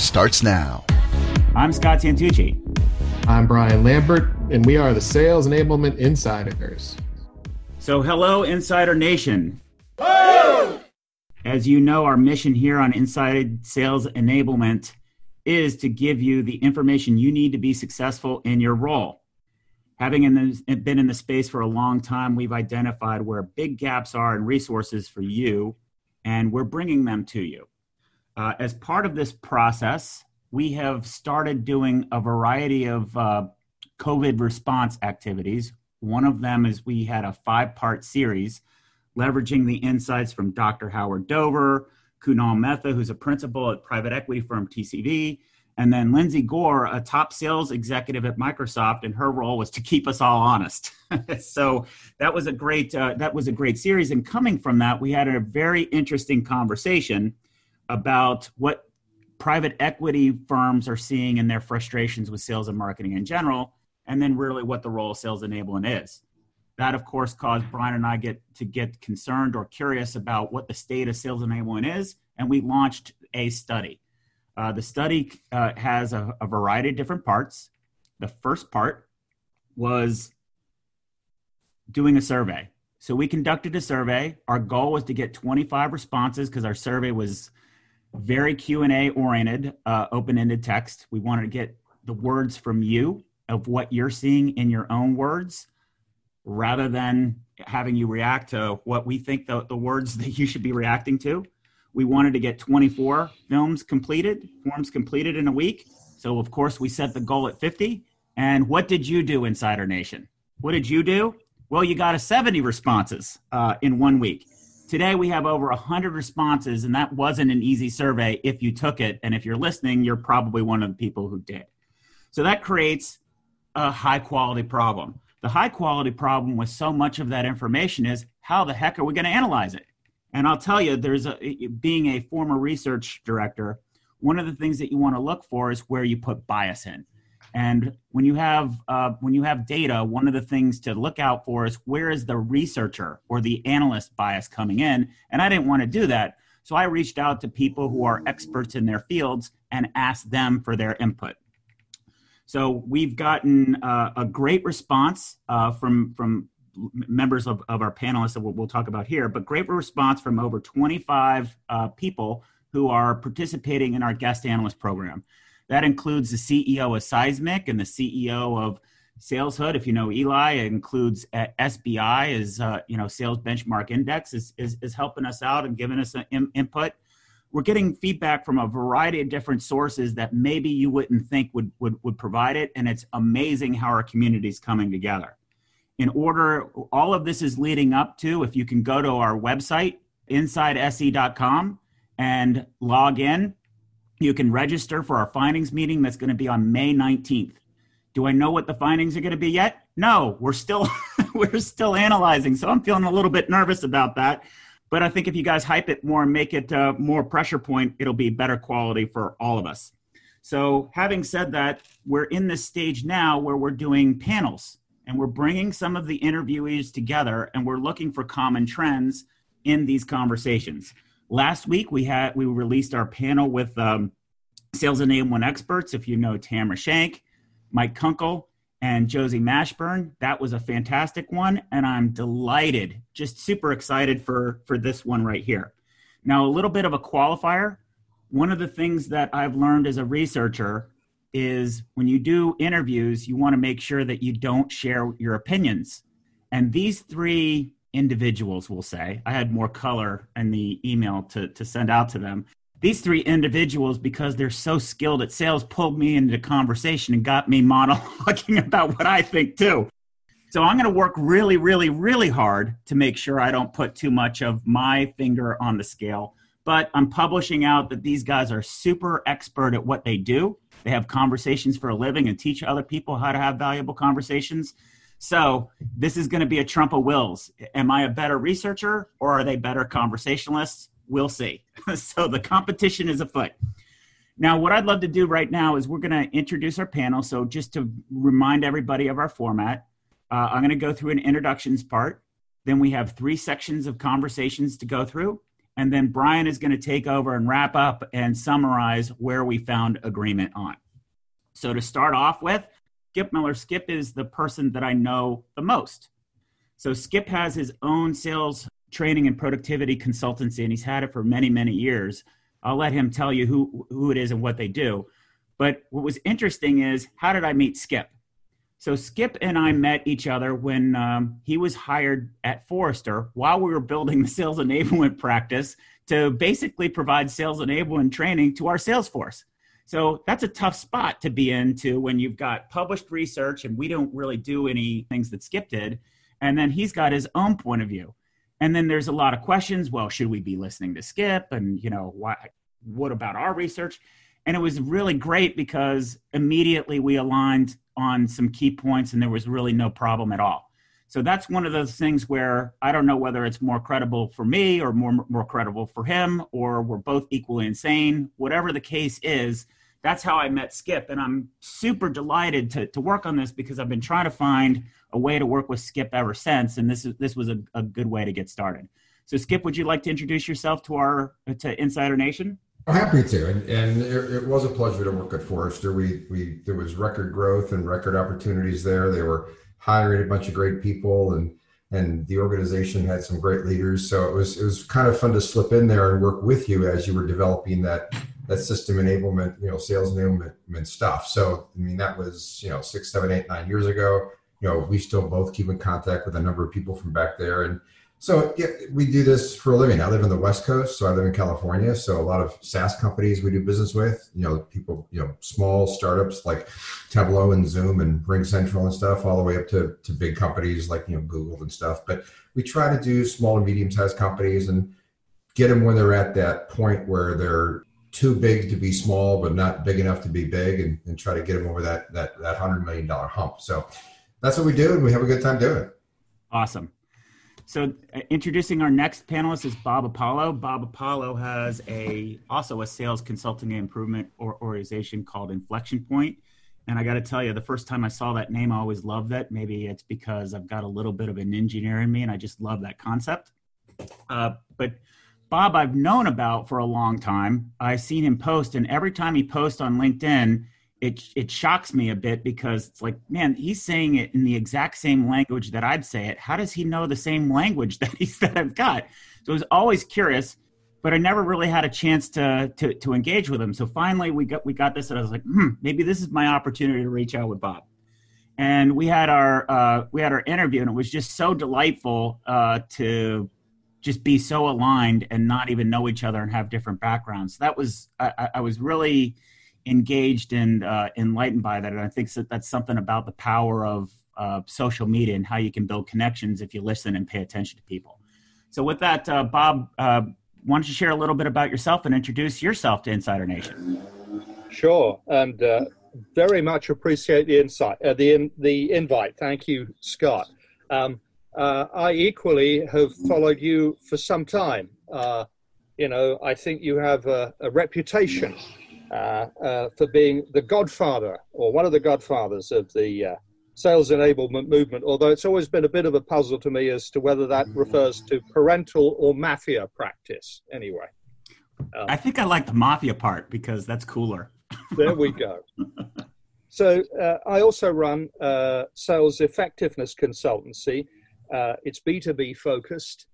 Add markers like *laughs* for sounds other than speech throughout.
starts now. I'm Scott Santucci. I'm Brian Lambert, and we are the Sales Enablement Insiders. So, hello, Insider Nation. Woo! As you know, our mission here on Inside Sales Enablement is to give you the information you need to be successful in your role. Having in the, been in the space for a long time, we've identified where big gaps are in resources for you, and we're bringing them to you. Uh, as part of this process, we have started doing a variety of uh, COVID response activities. One of them is we had a five part series leveraging the insights from Dr. Howard Dover, Kunal Mehta, who's a principal at private equity firm TCV, and then Lindsay Gore, a top sales executive at Microsoft, and her role was to keep us all honest. *laughs* so that was a great uh, that was a great series. And coming from that, we had a very interesting conversation about what private equity firms are seeing in their frustrations with sales and marketing in general, and then really what the role of sales enablement is. That, of course, caused Brian and I get to get concerned or curious about what the state of sales enablement is, and we launched a study. Uh, the study uh, has a, a variety of different parts. The first part was doing a survey. So we conducted a survey. Our goal was to get 25 responses because our survey was very q&a oriented uh, open-ended text. We wanted to get the words from you of what you're seeing in your own words rather than having you react to what we think the, the words *laughs* that you should be reacting to. We wanted to get 24 films completed forms completed in a week. So of course we set the goal at 50 and what did you do insider nation? What did you do? Well you got a 70 responses uh, in one week Today we have over 100 responses, and that wasn't an easy survey if you took it. And if you're listening, you're probably one of the people who did. So that creates a high quality problem. The high quality problem with so much of that information is how the heck are we going to analyze it? And I'll tell you, there's a, being a former research director, one of the things that you want to look for is where you put bias in. And when you have uh, when you have data, one of the things to look out for is where is the researcher or the analyst bias coming in. And I didn't want to do that, so I reached out to people who are experts in their fields and asked them for their input. So we've gotten uh, a great response uh, from from members of, of our panelists that we'll, we'll, talk about here, but great response from over 25 uh, people who are participating in our guest analyst program. That includes the CEO of Seismic and the CEO of SalesHood. If you know Eli, it includes uh, SBI as uh, you know Sales Benchmark Index is, is, is helping us out and giving us in, input. We're getting feedback from a variety of different sources that maybe you wouldn't think would, would, would provide it, and it's amazing how our community is coming together. In order, all of this is leading up to if you can go to our website, insidese.com, and log in you can register for our findings meeting that's going to be on May 19th. Do I know what the findings are going to be yet? No, we're still *laughs* we're still analyzing. So I'm feeling a little bit nervous about that. But I think if you guys hype it more and make it uh, more pressure point, it'll be better quality for all of us. So having said that, we're in this stage now where we're doing panels and we're bringing some of the interviewees together and we're looking for common trends in these conversations. Last week we had we released our panel with um, sales and AM1 experts. If you know Tamara Schenk, Mike Kunkel, and Josie Mashburn, that was a fantastic one, and I'm delighted, just super excited for for this one right here. Now, a little bit of a qualifier. One of the things that I've learned as a researcher is when you do interviews, you want to make sure that you don't share your opinions. And these three individuals will say i had more color in the email to, to send out to them these three individuals because they're so skilled at sales pulled me into conversation and got me *laughs* monologuing about what i think too so i'm going to work really really really hard to make sure i don't put too much of my finger on the scale but I'm publishing out that these guys are super expert at what they do. They have conversations for a living and teach other people how to have valuable conversations. So this is going to be a trump of wills. Am I a better researcher or are they better conversationalists? We'll see. *laughs* so the competition is afoot. Now, what I'd love to do right now is we're going to introduce our panel. So just to remind everybody of our format, uh, I'm going to go through an introductions part. Then we have three sections of conversations to go through. And then Brian is going to take over and wrap up and summarize where we found agreement on. So to start off with, Skip Miller. Skip is the person that I know the most. So Skip has his own sales training and productivity consultancy, and he's had it for many, many years. I'll let him tell you who, who it is and what they do. But what was interesting is how did I meet Skip? So Skip and I met each other when um, he was hired at Forrester while we were building the sales enablement practice to basically provide sales enablement training to our sales force. So that's a tough spot to be into when you've got published research and we don't really do any things that Skip did. And then he's got his own point of view. And then there's a lot of questions. Well, should we be listening to Skip? And, you know, why, what about our research? And it was really great because immediately we aligned on some key points and there was really no problem at all. So that's one of those things where I don't know whether it's more credible for me or more more credible for him or we're both equally insane. Whatever the case is, that's how I met Skip. And I'm super delighted to, to work on this because I've been trying to find a way to work with Skip ever since. And this is this was a, a good way to get started. So Skip, would you like to introduce yourself to our to Insider Nation? I'm happy to, and, and it, it, was a pleasure to work at Forrester. We we there was record growth and record opportunities there. They were hiring a bunch of great people, and and the organization had some great leaders. So it was it was kind of fun to slip in there and work with you as you were developing that that system enablement, you know, sales enablement stuff. So, I mean, that was, you know, six, seven, eight, nine years ago. You know, we still both keep in contact with a number of people from back there. And so yeah, we do this for a living. I live in the West Coast, so I live in California. So a lot of SaaS companies we do business with, you know, people, you know, small startups like Tableau and Zoom and RingCentral and stuff, all the way up to, to big companies like, you know, Google and stuff. But we try to do small and medium sized companies and get them when they're at that point where they're too big to be small, but not big enough to be big, and, and try to get them over that that that hundred million dollar hump. So that's what we do, and we have a good time doing it. Awesome. So uh, introducing our next panelist is Bob Apollo. Bob Apollo has a also a sales consulting improvement or organization called Inflexion Point. And I got to tell you, the first time I saw that name, I always loved that. Maybe it's because I've got a little bit of an engineer in me, and I just love that concept. Uh, but Bob, I've known about for a long time. I've seen him post, and every time he posts on LinkedIn, it it shocks me a bit because it's like, man, he's saying it in the exact same language that I'd say it. How does he know the same language *laughs* that he's that I've got? So I was always curious, but I never really had a chance to to to engage with him. So finally, we got we got this, and I was like, hmm, maybe this is my opportunity to reach out with Bob. And we had our uh, we had our interview, and it was just so delightful uh, to just be so aligned and not even know each other and have different backgrounds. That was I, I was really engaged and uh, enlightened by that, and I think that that's something about the power of uh, social media and how you can build connections if you listen and pay attention to people. So, with that, uh, Bob, uh, why don't you share a little bit about yourself and introduce yourself to Insider Nation? Sure, and uh, very much appreciate the insight, uh, the the invite. Thank you, Scott. Um, uh, I equally have followed you for some time. Uh, you know, I think you have a, a reputation uh, uh for being the godfather or one of the godfathers of the uh, sales enablement movement, although it's always been a bit of a puzzle to me as to whether that refers to parental or mafia practice. Anyway. Um, I think I like the mafia part because that's cooler. *laughs* there we go. So uh, I also run sales effectiveness consultancy uh, it's B2B focused.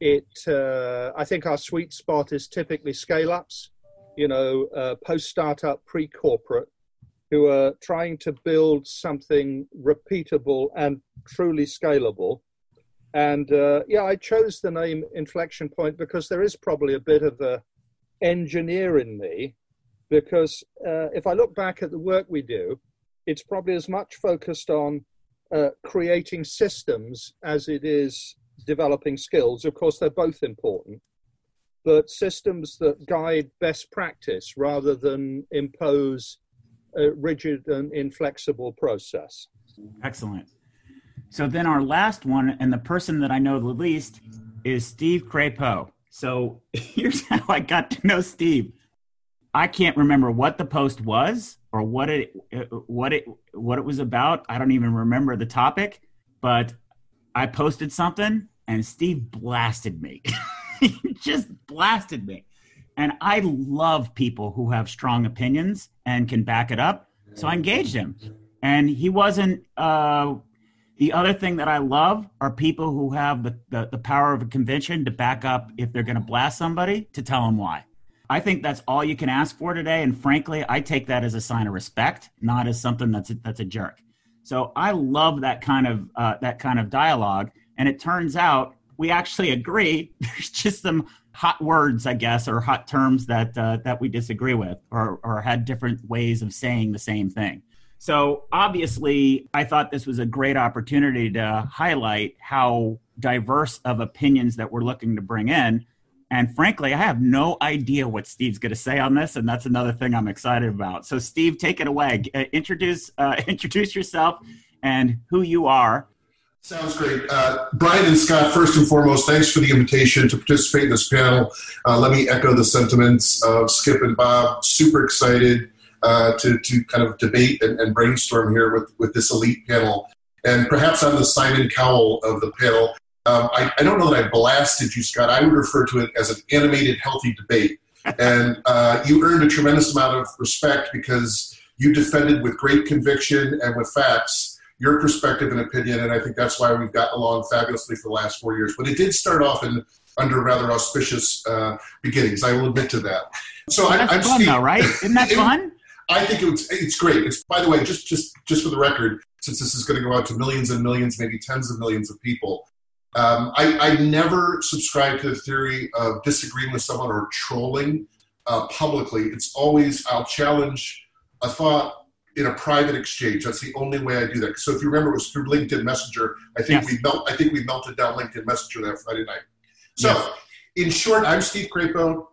It, uh, I think our sweet spot is typically scale ups, you know, uh, post startup, pre corporate, who are trying to build something repeatable and truly scalable. And uh, yeah, I chose the name Inflexion Point because there is probably a bit of a engineer in me. Because uh, if I look back at the work we do, it's probably as much focused on uh, creating systems as it is developing skills. Of course, they're both important. but systems that guide best practice rather than impose a rigid and inflexible process. Excellent. So then our last one, and the person that I know the least, is Steve Crepeau. So *laughs* here's how I got to know Steve. I can't remember what the post was or what it what it what it was about. I don't even remember the topic, but I posted something and Steve blasted me. *laughs* he just blasted me. And I love people who have strong opinions and can back it up. So I engaged him. And he wasn't uh, the other thing that I love are people who have the, the, the power of a convention to back up if they're going to blast somebody to tell them why. I think that's all you can ask for today. And frankly, I take that as a sign of respect, not as something that's a, that's a jerk. So I love that kind of uh, that kind of dialogue. And it turns out we actually agree. *laughs* There's just some hot words, I guess, or hot terms that uh, that we disagree with, or or had different ways of saying the same thing. So obviously, I thought this was a great opportunity to highlight how diverse of opinions that we're looking to bring in. And frankly, I have no idea what Steve's going to say on this, and that's another thing I'm excited about. So, Steve, take it away. Uh, introduce uh, *laughs* introduce yourself and who you are. Sounds great. Uh, Brian and Scott, first and foremost, thanks for the invitation to participate in this panel. Uh, let me echo the sentiments of Skip and Bob. Super excited uh, to, to kind of debate and, and, brainstorm here with, with this elite panel. And perhaps I'm the Simon Cowell of the panel. Um, I, I, don't know that I blasted you, Scott. I would refer to it as an animated, healthy debate. and uh, you earned a tremendous amount of respect because you defended with great conviction and with facts your perspective and opinion. And I think that's why we've gotten along fabulously for the last four years. But it did start off in under rather auspicious uh, beginnings. I will admit to that. So I, am fun, Steve. though, right? Isn't that *laughs* fun? I think it's it's great. It's by the way, just just just for the record, since this is going to go out to millions and millions, maybe tens of millions of people. Um, I, I never subscribe to the theory of disagreeing with someone or trolling uh, publicly. It's always I'll challenge a thought in a private exchange. That's the only way I do that. So if you remember, it was through LinkedIn Messenger. I think yes. we melt. I think we melted down LinkedIn Messenger that Friday night. So, yes. in short, I'm Steve Crepeau.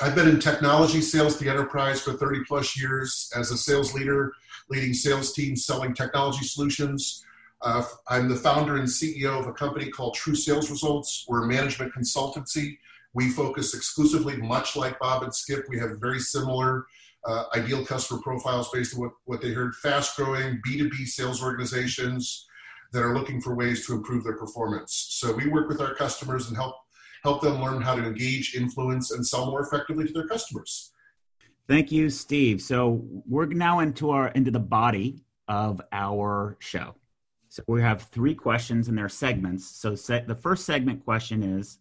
I've been in technology sales, the enterprise, for 30 plus years as a sales leader, leading sales teams selling technology solutions. Uh, I'm the founder and CEO of a company called True Sales Results. We're a management consultancy. We focus exclusively, much like Bob and Skip, we have very similar uh, ideal customer profiles based on what, what they heard fast growing B2B sales organizations that are looking for ways to improve their performance. So we work with our customers and help help them learn how to engage, influence, and sell more effectively to their customers. Thank you, Steve. So we're now into our into the body of our show. So we have three questions in their segments. So se- the first segment question is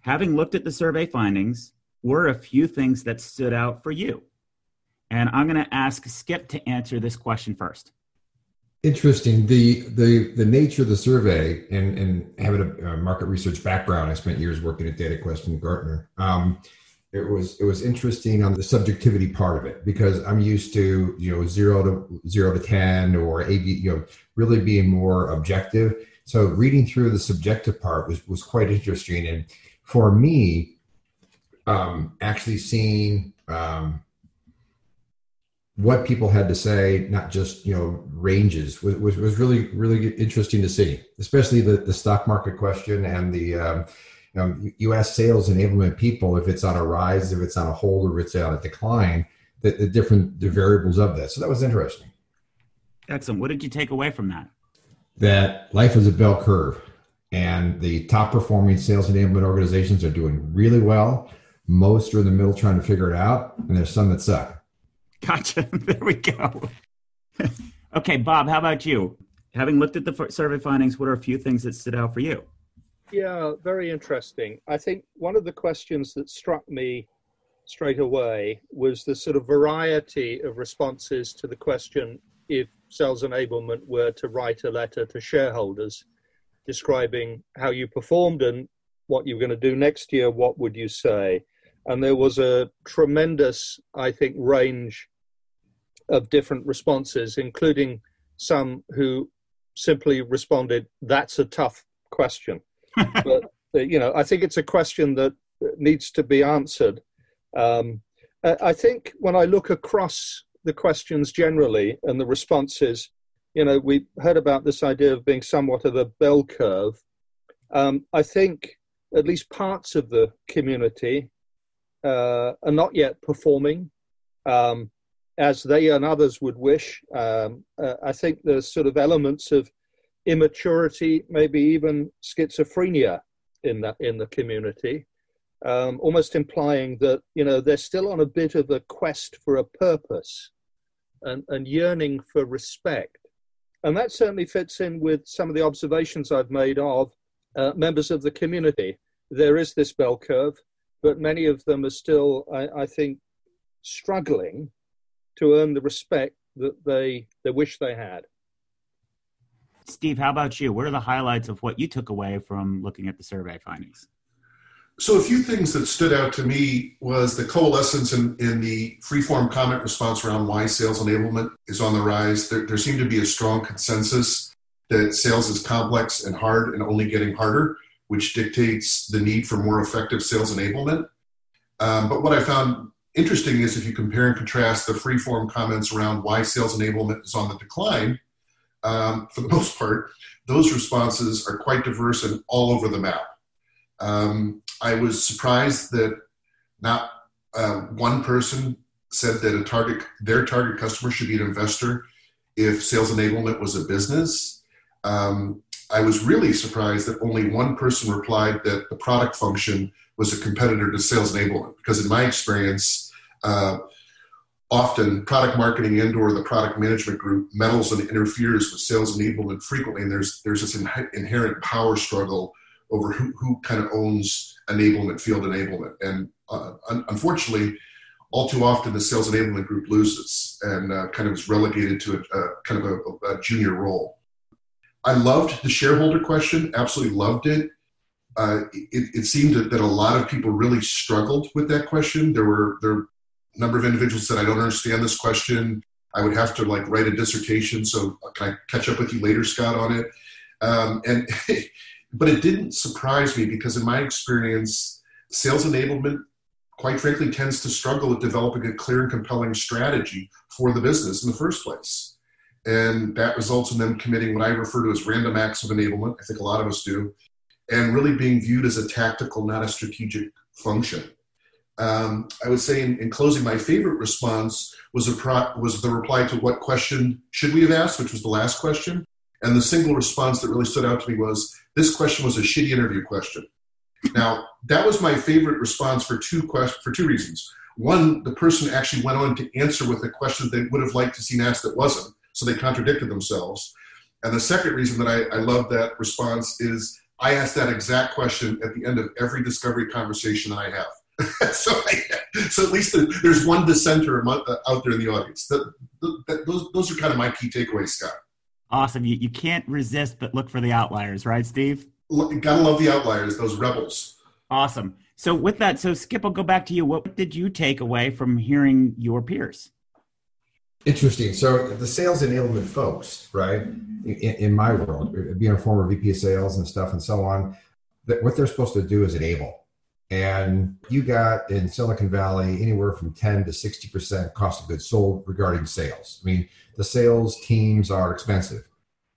having looked at the survey findings, were a few things that stood out for you? And I'm going to ask Skip to answer this question first. Interesting. The the the nature of the survey and and having a, a market research background, I spent years working at DataQuest and Gartner. Um, it was it was interesting on the subjectivity part of it because I'm used to you know zero to zero to ten or a you know really being more objective. So reading through the subjective part was was quite interesting, and for me, um, actually seeing um, what people had to say, not just you know ranges, was, was, was really really interesting to see, especially the, the stock market question and the um, you ask sales enablement people if it's on a rise, if it's on a hold, or if it's on a decline, the, the different the variables of that. So that was interesting. Excellent. What did you take away from that? That life is a bell curve, and the top performing sales enablement organizations are doing really well. Most are in the middle trying to figure it out, and there's some that suck. Gotcha. *laughs* there we go. *laughs* okay, Bob, how about you? Having looked at the survey findings, what are a few things that stood out for you? Yeah, very interesting. I think one of the questions that struck me straight away was the sort of variety of responses to the question if sales enablement were to write a letter to shareholders describing how you performed and what you're going to do next year, what would you say? and there was a tremendous, I think, range of different responses, including some who simply responded, "That's a tough question." But uh, you know, I think it's a question that needs to be answered. Um, I think when I look across the questions generally and the responses, you know, we heard about this idea of being somewhat of a bell curve. Um, I think at least parts of the community uh, are not yet performing um, as they and others would wish. Um, uh, I think there's sort of elements of immaturity, maybe even schizophrenia in that in the community, um, almost implying that you know they're still on a bit of a quest for a purpose and, and yearning for respect. And that certainly fits in with some of the observations I've made of uh, members of the community. There is this bell curve, but many of them are still, I, I think, struggling to earn the respect that they, they wish they had. Steve, how about you? What are the highlights of what you took away from looking at the survey findings? So a few things that stood out to me was the coalescence in, in the freeform comment response around why sales enablement is on the rise. There, there seemed to be a strong consensus that sales is complex and hard and only getting harder, which dictates the need for more effective sales enablement. Um, but what I found interesting is if you compare and contrast the freeform comments around why sales enablement is on the decline, um, for the *laughs* most part, those responses are quite diverse and all over the map. Um, I was surprised that not uh, one person said that a target, their target customer should be an investor if sales enablement was a business. Um, I was really surprised that only one person replied that the product function was a competitor to sales enablement. Because in my experience, uh, often product marketing and or the product management group meddles and interferes with sales enablement frequently, and there's there's this in, inherent power struggle over who, who kind of owns enablement, field enablement. And uh, un- unfortunately, all too often the sales enablement group loses and uh, kind of is relegated to a, a kind of a, a, junior role. I loved the shareholder question, absolutely loved it. Uh, it, it, seemed that, that, a lot of people really struggled with that question. There were there number of individuals said, "I don't understand this question. I would have to like write a dissertation. So can I catch up with you later, Scott, on it?" Um, and *laughs* But it didn't surprise me because, in my experience, sales enablement, quite frankly, tends to struggle at developing a clear and compelling strategy for the business in the first place. And that results in them committing what I refer to as random acts of enablement. I think a lot of us do. And really being viewed as a tactical, not a strategic function. Um, I would say in, in, closing, my favorite response was a pro- was the reply to what question should we have asked, which was the last question. And the single response that really stood out to me was this question was a shitty interview question. Now, that was my favorite response for two quest- for two reasons. One, the person actually went on to answer with a question they would have liked to see asked that wasn't, so they contradicted themselves. And the second reason that I, I love that response is I ask that exact question at the end of every discovery conversation I have. *laughs* so, I, so at least there's one dissenter uh, out there in the audience. The, the, those, those are kind of my key takeaways, Scott. Awesome. You, you can't resist but look for the outliers, right, Steve? Gotta love the outliers, those rebels. Awesome. So with that, so Skip, I'll go back to you. What did you take away from hearing your peers? Interesting. So the sales enablement folks, right, in, in my world, being a former VP of sales and stuff and so on, that what they're supposed to do is enable. And you got in Silicon Valley anywhere from 10 to 60% cost of goods sold regarding sales. I mean, the sales teams are expensive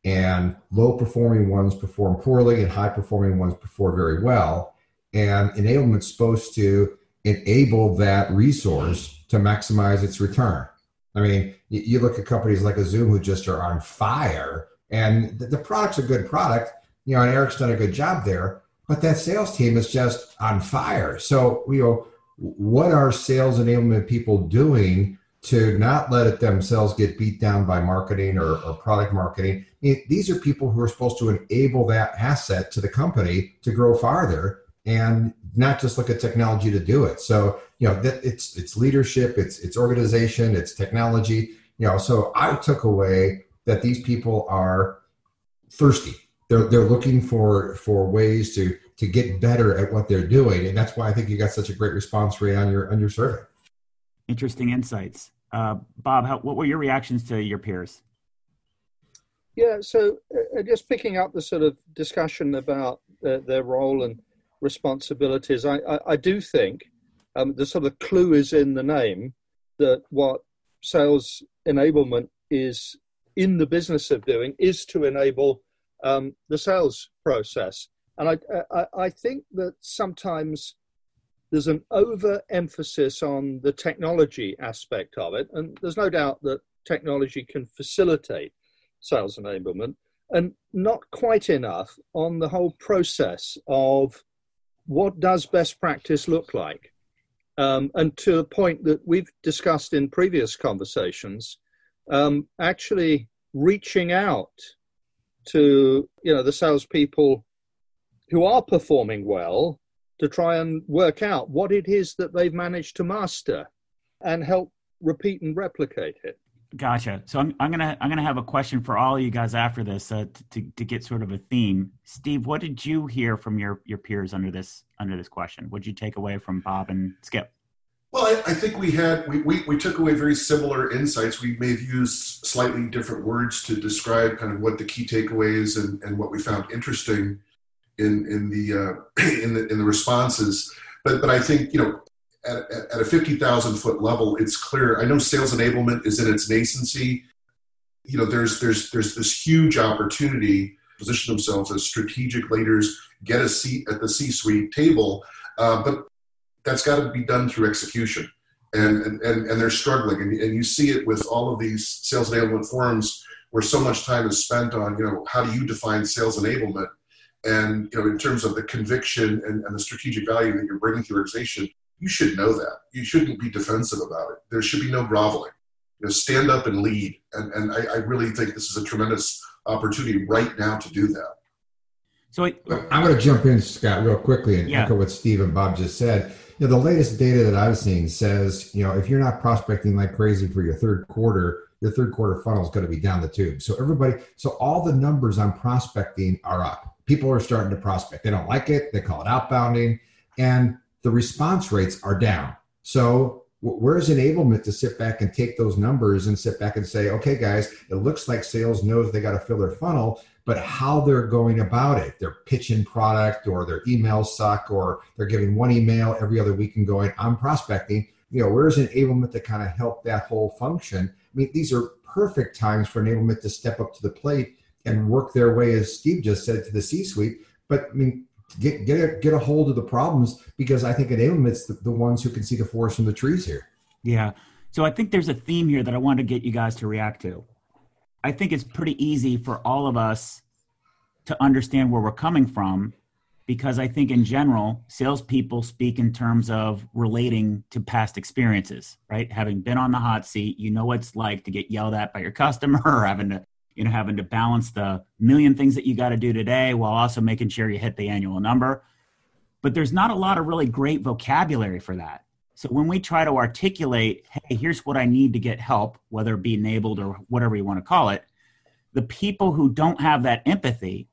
and low performing ones perform poorly and high performing ones perform very well. And enablement's supposed to enable that resource to maximize its return. I mean, you look at companies like a Zoom who just are on fire and the product's a good product, you know, and Eric's done a good job there but that sales team is just on fire. So, you know, what are sales enablement people doing to not let it themselves get beat down by marketing or, or product marketing? these are people who are supposed to enable that asset to the company to grow farther and not just look at technology to do it. So, you know, that it's it's leadership, it's it's organization, it's technology. You know, so I took away that these people are thirsty they're they're looking for for ways to to get better at what they're doing, and that's why I think you got such a great response rate on your on your survey. Interesting insights, uh, Bob. How, what were your reactions to your peers? Yeah, so uh, just picking up the sort of discussion about uh, their role and responsibilities. I, I, I do think um, the sort of clue is in the name that what sales enablement is in the business of doing is to enable um, the sales process. And I, I, I think that sometimes there's an overemphasis on the technology aspect of it. And there's no doubt that technology can facilitate sales enablement, and not quite enough on the whole process of what does best practice look like. Um, and to the point that we've discussed in previous conversations, um, actually reaching out to you know the salespeople who are performing well to try and work out what it is that they've managed to master and help repeat and replicate it. Gotcha. So I'm, I'm gonna I'm gonna have a question for all of you guys after this uh, to to get sort of a theme. Steve, what did you hear from your your peers under this under this question? What did you take away from Bob and Skip? Well, I, I, think we had we, we, we took away very similar insights. We may have used slightly different words to describe kind of what the key takeaways and, and what we found interesting in in the uh, *clears throat* in the in the responses. But but I think you know at, at a fifty thousand foot level, it's clear. I know sales enablement is in its nascency. You know, there's there's there's this huge opportunity position themselves as strategic leaders, get a seat at the C-suite table, uh, but that's got to be done through execution. And, and, and, they're struggling. And, and you see it with all of these sales enablement forums where so much time is spent on, you know, how do you define sales enablement? And, you know, in terms of the conviction and, and the strategic value that you're bringing to your organization, you should know that. You shouldn't be defensive about it. There should be no groveling. You know, stand up and lead. And, and I, I really think this is a tremendous opportunity right now to do that. So I, am going to jump in, Scott, real quickly and yeah. echo what Steve and Bob just said you know, the latest data that I've seen says, you know, if you're not prospecting like crazy for your third quarter, your third quarter funnel is going to be down the tube. So everybody, so all the numbers on prospecting are up. People are starting to prospect. They don't like it. They call it outbounding, and the response rates are down. So where's enablement to sit back and take those numbers and sit back and say, okay, guys, it looks like sales knows they got to fill their funnel but how they're going about it. They're pitching product or their emails suck or they're giving one email every other week and going, I'm prospecting. You know, where's enablement to kind of help that whole function? I mean, these are perfect times for enablement to step up to the plate and work their way, as Steve just said, to the C suite. But I mean, get get a, get a hold of the problems because I think enablement's the, the ones who can see the forest from the trees here. Yeah. So I think there's a theme here that I want to get you guys to react to. I think it's pretty easy for all of us to understand where we're coming from because I think in general, salespeople speak in terms of relating to past experiences, right? Having been on the hot seat, you know what it's like to get yelled at by your customer *laughs* or having to, you know, having to balance the million things that you got to do today while also making sure you hit the annual number. But there's not a lot of really great vocabulary for that. So when we try to articulate, hey, here's what I need to get help, whether it be enabled or whatever you want to call it, the people who don't have that empathy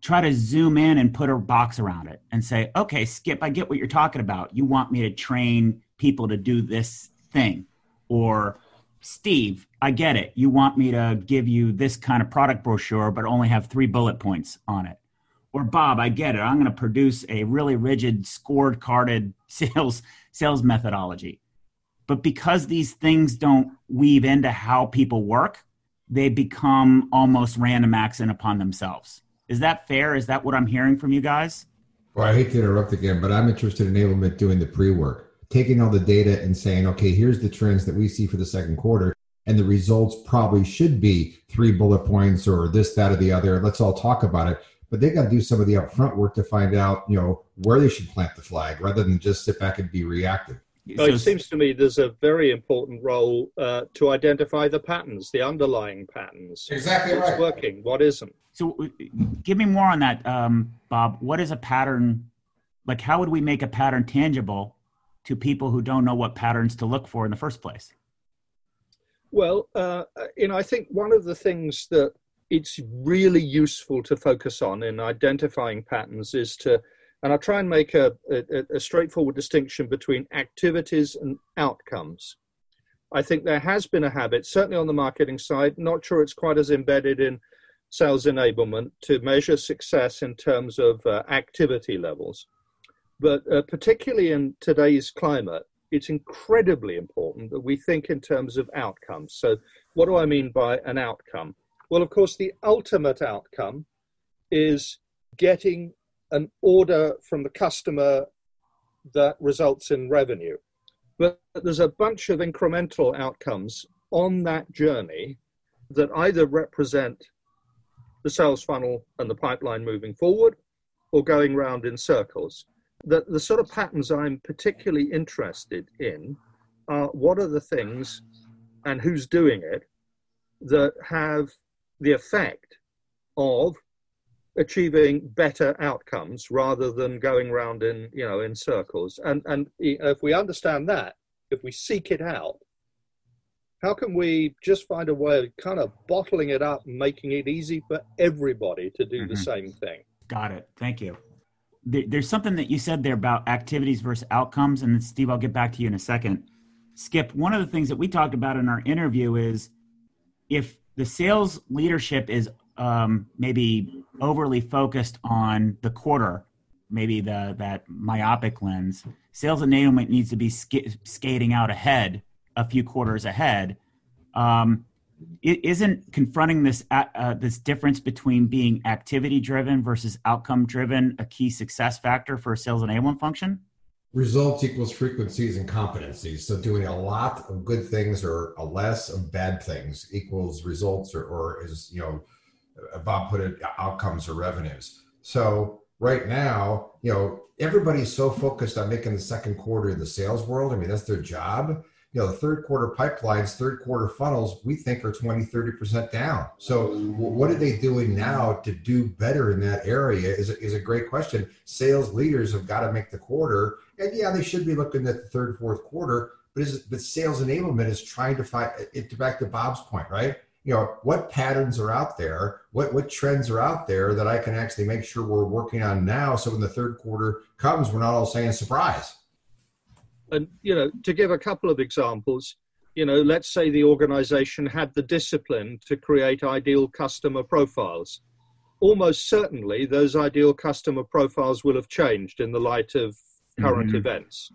try to zoom in and put a box around it and say, okay, Skip, I get what you're talking about. You want me to train people to do this thing. Or Steve, I get it. You want me to give you this kind of product brochure, but only have three bullet points on it or Bob, I get it. I'm going to produce a really rigid, scored carded *laughs* sales sales methodology. But because these things don't weave into how people work, they become almost random acts in upon themselves. Is that fair? Is that what I'm hearing from you guys? Well, I hate to interrupt again, but I'm interested in enablement doing the pre work, taking all the data and saying, okay, here's the trends that we see for the second quarter. And the results probably should be three bullet points or this, that, or the other. Let's all talk about it but they got to do some of the upfront work to find out, you know, where they should plant the flag rather than just sit back and be reactive. Well, it seems to me there's a very important role uh, to identify the patterns, the underlying patterns. Exactly What's right. working, what isn't. So, uh, give me more on that, um, Bob. What is a pattern? Like, how would we make a pattern tangible to people who don't know what patterns to look for in the first place? Well, uh, you know, I think one of the things that it's really useful to focus on in identifying patterns is to and i try and make a, a, a, straightforward distinction between activities and outcomes i think there has been a habit certainly on the marketing side not sure it's quite as embedded in sales enablement to measure success in terms of uh, activity levels But uh, particularly in today's climate, it's incredibly important that we think in terms of outcomes. So, what do I mean by an outcome? Well, of course, the ultimate outcome is getting an order from the customer that results in revenue. But there's a bunch of incremental outcomes on that journey that either represent the sales funnel and the pipeline moving forward or going round in circles. The, the sort of patterns I'm particularly interested in are what are the things and who's doing it that have the effect of achieving better outcomes rather than going round in you know in circles. And and if we understand that if we seek it out how can we just find a way of kind of bottling it up and making it easy for everybody to do mm-hmm. the same thing? Got it. Thank you there's something that you said there about activities versus outcomes and steve i'll get back to you in a second skip one of the things that we talked about in our interview is if the sales leadership is um, maybe overly focused on the quarter, maybe the that myopic lens. Sales enablement needs to be sk- skating out ahead, a few quarters ahead. Um, it isn't confronting this uh, uh, this difference between being activity driven versus outcome driven a key success factor for a sales enablement function results equals frequencies and competencies. So doing a lot of good things or a less of bad things equals results or, or is, you know, Bob put it, outcomes or revenues. So right now, you know, everybody's so focused on making the second quarter in the sales world. I mean, that's their job. You know, the third quarter pipelines, third quarter funnels, we think are 20, 30% down. So what are they doing now to do better in that area is, is a great question. Sales leaders have got to make the quarter and yeah, they should be looking at the third, fourth quarter. But is but sales enablement is trying to find it back to Bob's point, right? You know, what patterns are out there, what what trends are out there that I can actually make sure we're working on now, so when the third quarter comes, we're not all saying surprise. And you know, to give a couple of examples, you know, let's say the organization had the discipline to create ideal customer profiles. Almost certainly, those ideal customer profiles will have changed in the light of current mm-hmm. events.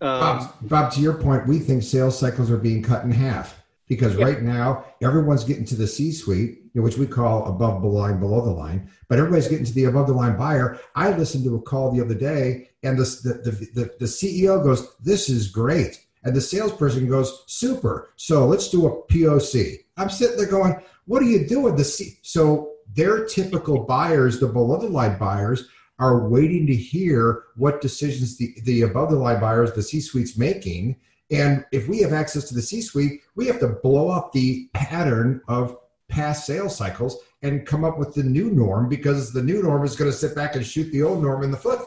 Um, Bob, Bob, to your point, we think sales cycles are being cut in half because yeah. right now everyone's getting to the C-suite, you know, which we call above the line, below the line, but everybody's getting to the above the line buyer. I listened to a call the other day, and the the, the, the CEO goes, "This is great," and the salesperson goes, "Super." So let's do a POC. I'm sitting there going, "What are you doing?" The C- so their typical buyers, the below the line buyers, are waiting to hear what decisions the, the above the line buyers, the C suite's making. And if we have access to the C suite, we have to blow up the pattern of past sales cycles and come up with the new norm because the new norm is going to sit back and shoot the old norm in the foot.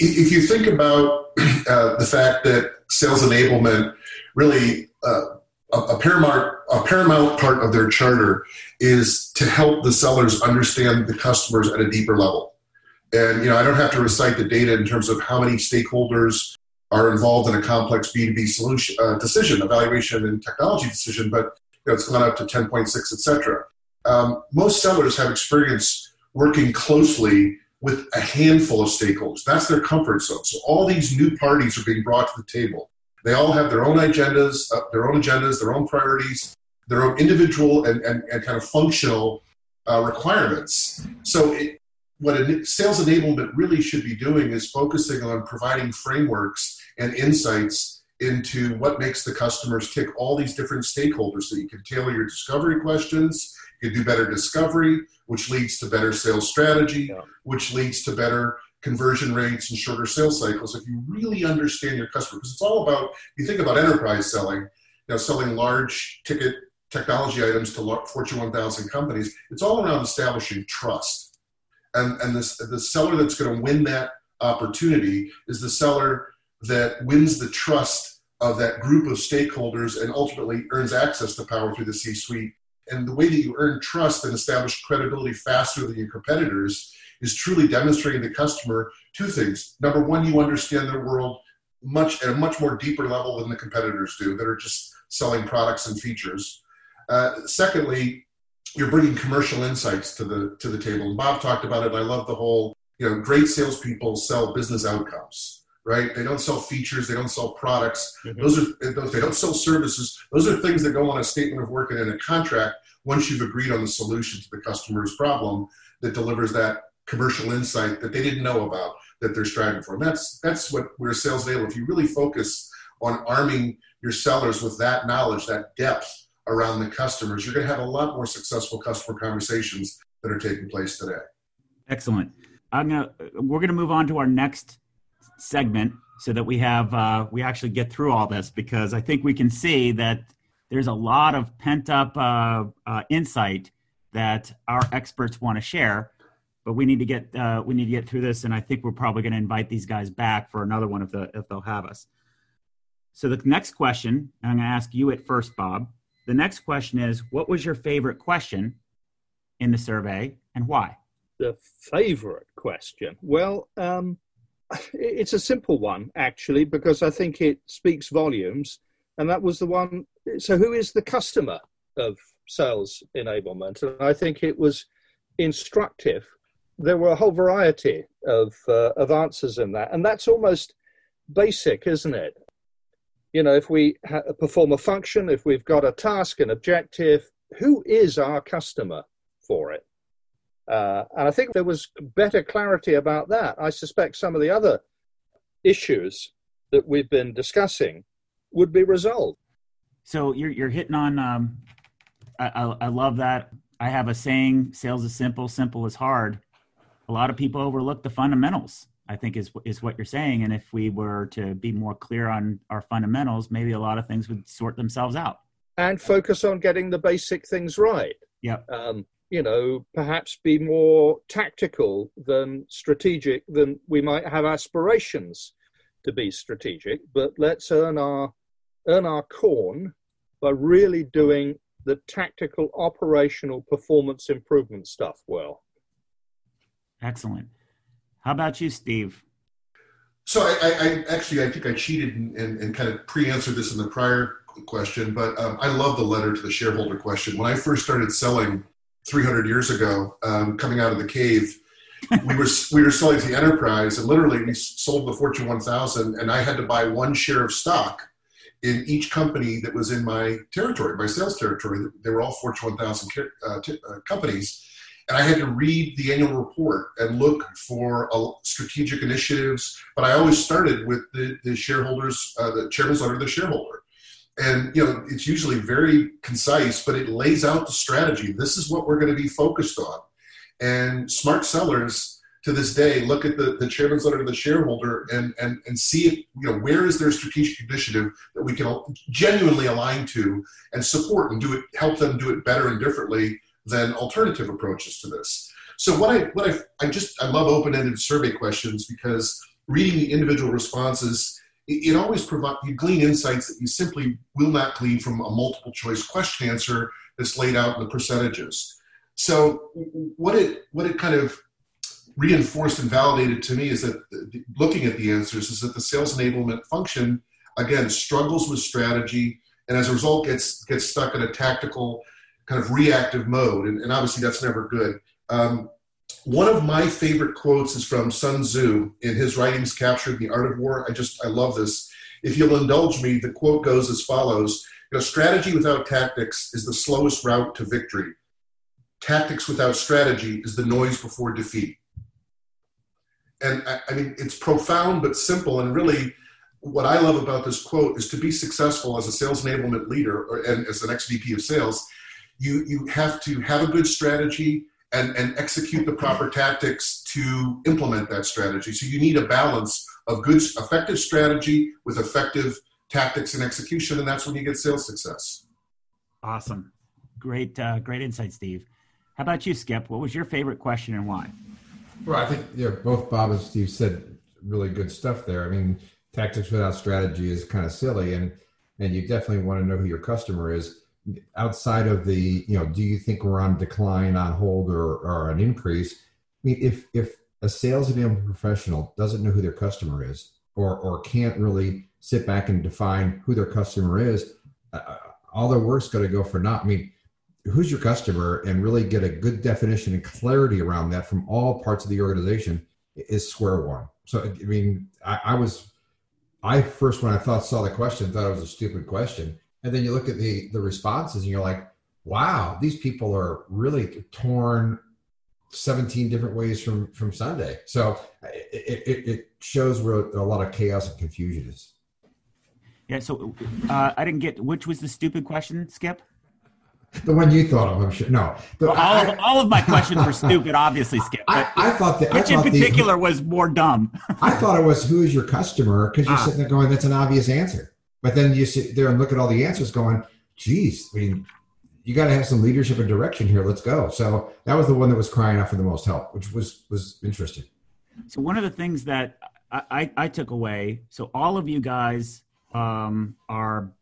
If you think about uh, the fact that sales enablement really uh, a, paramount a paramount part of their charter is to help the sellers understand the customers at a deeper level and you know, I don't have to recite the data in terms of how many stakeholders are involved in a complex B2B solution uh, decision, evaluation and technology decision, but you know, it's gone up to 10.6, et cetera. Um, most sellers have experience working closely with a handful of stakeholders. That's their comfort zone. So all these new parties are being brought to the table. They all have their own agendas, uh, their own agendas, their own priorities, their own individual and, and, and kind of functional uh, requirements. So it, what a sales enablement really should be doing is focusing on providing frameworks and insights into what makes the customers tick all these different stakeholders. So you can tailor your discovery questions you can do better discovery which leads to better sales strategy yeah. which leads to better conversion rates and shorter sales cycles. If you really understand your customer because it's all about you think about enterprise selling you know selling large ticket technology items to fortune 1000 companies it's all around establishing trust. And and this, the seller that's going to win that opportunity is the seller that wins the trust of that group of stakeholders and ultimately earns access to power through the C-suite. And the way that you earn trust and establish credibility faster than your competitors is truly demonstrating to the customer two things. Number one, you understand their world much at a much more deeper level than the competitors do that are just selling products and features. Uh, secondly, you're bringing commercial insights to the to the table. And Bob talked about it. I love the whole you know, great salespeople sell business outcomes, right? They don't sell features, they don't sell products. Mm-hmm. Those are those, they don't sell services. Those are things that go on a statement of work and in a contract once you've agreed on the solution to the customer's problem that delivers that commercial insight that they didn't know about that they're striving for. And that's that's what we're sales enablement. If you really focus on arming your sellers with that knowledge, that depth around the customers, you're going to have a lot more successful customer conversations that are taking place today. Excellent. I'm gonna we're gonna move on to our next segment so that we have uh, we actually get through all this because I think we can see that there's a lot of pent up uh, uh, insight that our experts want to share. But we need to get uh, we need to get through this, and I think we're probably going to invite these guys back for another one if the if they'll have us. So the next question, I'm going to ask you at first, Bob. The next question is, what was your favorite question in the survey, and why? The favorite question. Well, um, it's a simple one actually because I think it speaks volumes, and that was the one. So, who is the customer of sales enablement? And I think it was instructive. There were a whole variety of uh, of answers in that, and that's almost basic, isn't it? You know, if we ha- perform a function, if we've got a task, an objective, who is our customer for it? Uh, and I think there was better clarity about that. I suspect some of the other issues that we've been discussing would be resolved. So you're you're hitting on. Um, I, I, I love that. I have a saying: "Sales is simple, simple is hard." A lot of people overlook the fundamentals. I think is is what you're saying. And if we were to be more clear on our fundamentals, maybe a lot of things would sort themselves out. And focus on getting the basic things right. Yeah. Um, you know, perhaps be more tactical than strategic than we might have aspirations to be strategic. But let's earn our earn our corn by really doing the tactical operational performance improvement stuff well. Excellent. How about you, Steve? So I, I, I actually I think I cheated and, and, and kind of pre-answered this in the prior question, but um, I love the letter to the shareholder question. When I first started selling 300 years ago, um, coming out of the cave. we were *laughs* we were selling the enterprise, and literally we sold the Fortune 1000, and I had to buy one share of stock in each company that was in my territory, my sales territory. They were all Fortune 1000 uh, uh, companies, and I had to read the annual report and look for uh, strategic initiatives. But I always started with the, the shareholders, uh, the chairman's letter to the shareholder and you know it's usually very concise but it lays out the strategy. This is what we're going to be focused on. And smart sellers to this day look at the, the chairman's letter to the shareholder and, and, and see it, you know where is their strategic initiative that we can genuinely align to and support and do it help them do it better and differently than alternative approaches to this. So what i what i, I just i love open-ended survey questions because reading the individual responses it, always provides you glean insights that you simply will not glean from a multiple choice question answer that's laid out in the percentages. So what it what it kind of reinforced and validated to me is that looking at the answers is that the sales enablement function again struggles with strategy and as a result gets gets stuck in a tactical kind of reactive mode and, and obviously that's never good um, one of my favorite quotes is from Sun Tzu in his writings Captured the Art of War. I just, I love this. If you'll indulge me, the quote goes as follows you know, Strategy without tactics is the slowest route to victory. Tactics without strategy is the noise before defeat. And I, I mean, it's profound but simple. And really, what I love about this quote is to be successful as a sales enablement leader or, and as an ex-VP of sales, you, you have to have a good strategy and, and execute the proper tactics to implement that strategy. So you need a balance of good, effective strategy with effective tactics and execution, and that's when you get sales success. Awesome, great, uh, great insight, Steve. How about you, Skip? What was your favorite question and why? Well, I think yeah, both Bob and Steve said really good stuff there. I mean, tactics without strategy is kind of silly, and and you definitely want to know who your customer is outside of the, you know, do you think we're on decline, on hold, or, or an increase? I mean, if if a sales enablement professional doesn't know who their customer is, or or can't really sit back and define who their customer is, uh, all their work's going to go for naught. I mean, who's your customer, and really get a good definition and clarity around that from all parts of the organization, is square one. So I mean, I, I was I first when I thought saw the question thought it was a stupid question, and then you look at the the responses and you're like, wow, these people are really torn 17 different ways from from Sunday. So it, it, it shows where a lot of chaos and confusion is. Yeah. So uh, I didn't get which was the stupid question, Skip. The one you thought of, I'm sure. No, well, all, I, of, all of my questions were stupid, *laughs* obviously, Skip. I, I, thought that. Which in particular the, was more dumb? I thought it was who is your customer because you're ah. sitting there going, that's an obvious answer. But then you sit there and look at all the answers going, geez, I mean, you got to have some leadership and direction here. Let's go. So that was the one that was crying out for the most help, which was was interesting. So one of the things that I, I, I took away, so all of you guys um, are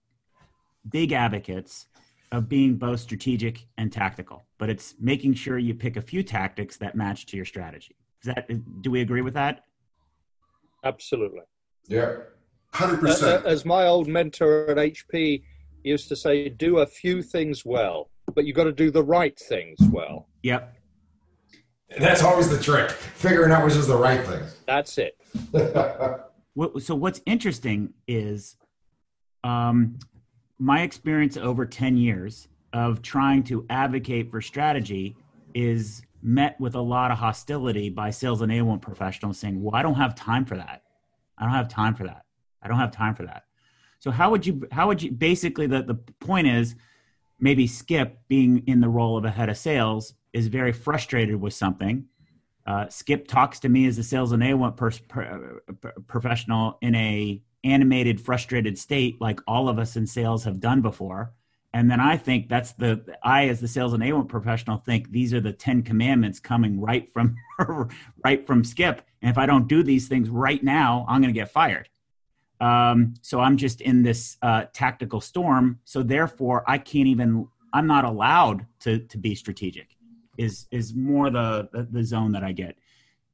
big advocates of being both strategic and tactical, but it's making sure you pick a few tactics that match to your strategy. Is that do we agree with that? Absolutely. Yeah. 100%. As my old mentor at HP used to say, do a few things well, but you've got to do the right things well. Yep. That's always the trick, figuring out which is the right thing. That's it. *laughs* so what's interesting is um, my experience over 10 years of trying to advocate for strategy is met with a lot of hostility by sales enablement professionals saying, well, I don't have time for that. I don't have time for that. I don't have time for that. So how would you how would you basically the, the point is maybe Skip being in the role of a head of sales is very frustrated with something. Uh, Skip talks to me as a sales enablement per, per, professional in a animated, frustrated state, like all of us in sales have done before. And then I think that's the I, as the sales enablement professional, think these are the Ten Commandments coming right from *laughs* right from Skip. And if I don't do these things right now, I'm going to get fired. Um, so I'm just in this uh, tactical storm. So therefore, I can't even. I'm not allowed to to be strategic. Is is more the the, the zone that I get.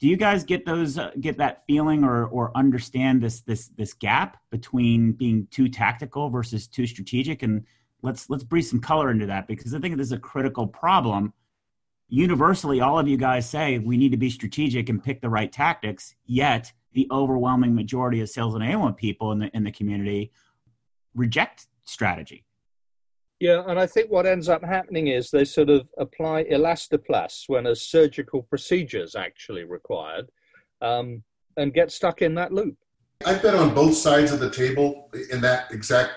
Do you guys get those uh, get that feeling or or understand this this this gap between being too tactical versus too strategic? And let's let's breathe some color into that because I think this is a critical problem. Universally, all of you guys say we need to be strategic and pick the right tactics. Yet the overwhelming majority of sales enablement people in the in the community reject strategy. Yeah, and I think what ends up happening is they sort of apply elastoplast when a surgical procedure is actually required, um, and get stuck in that loop. I've been on both sides of the table in that exact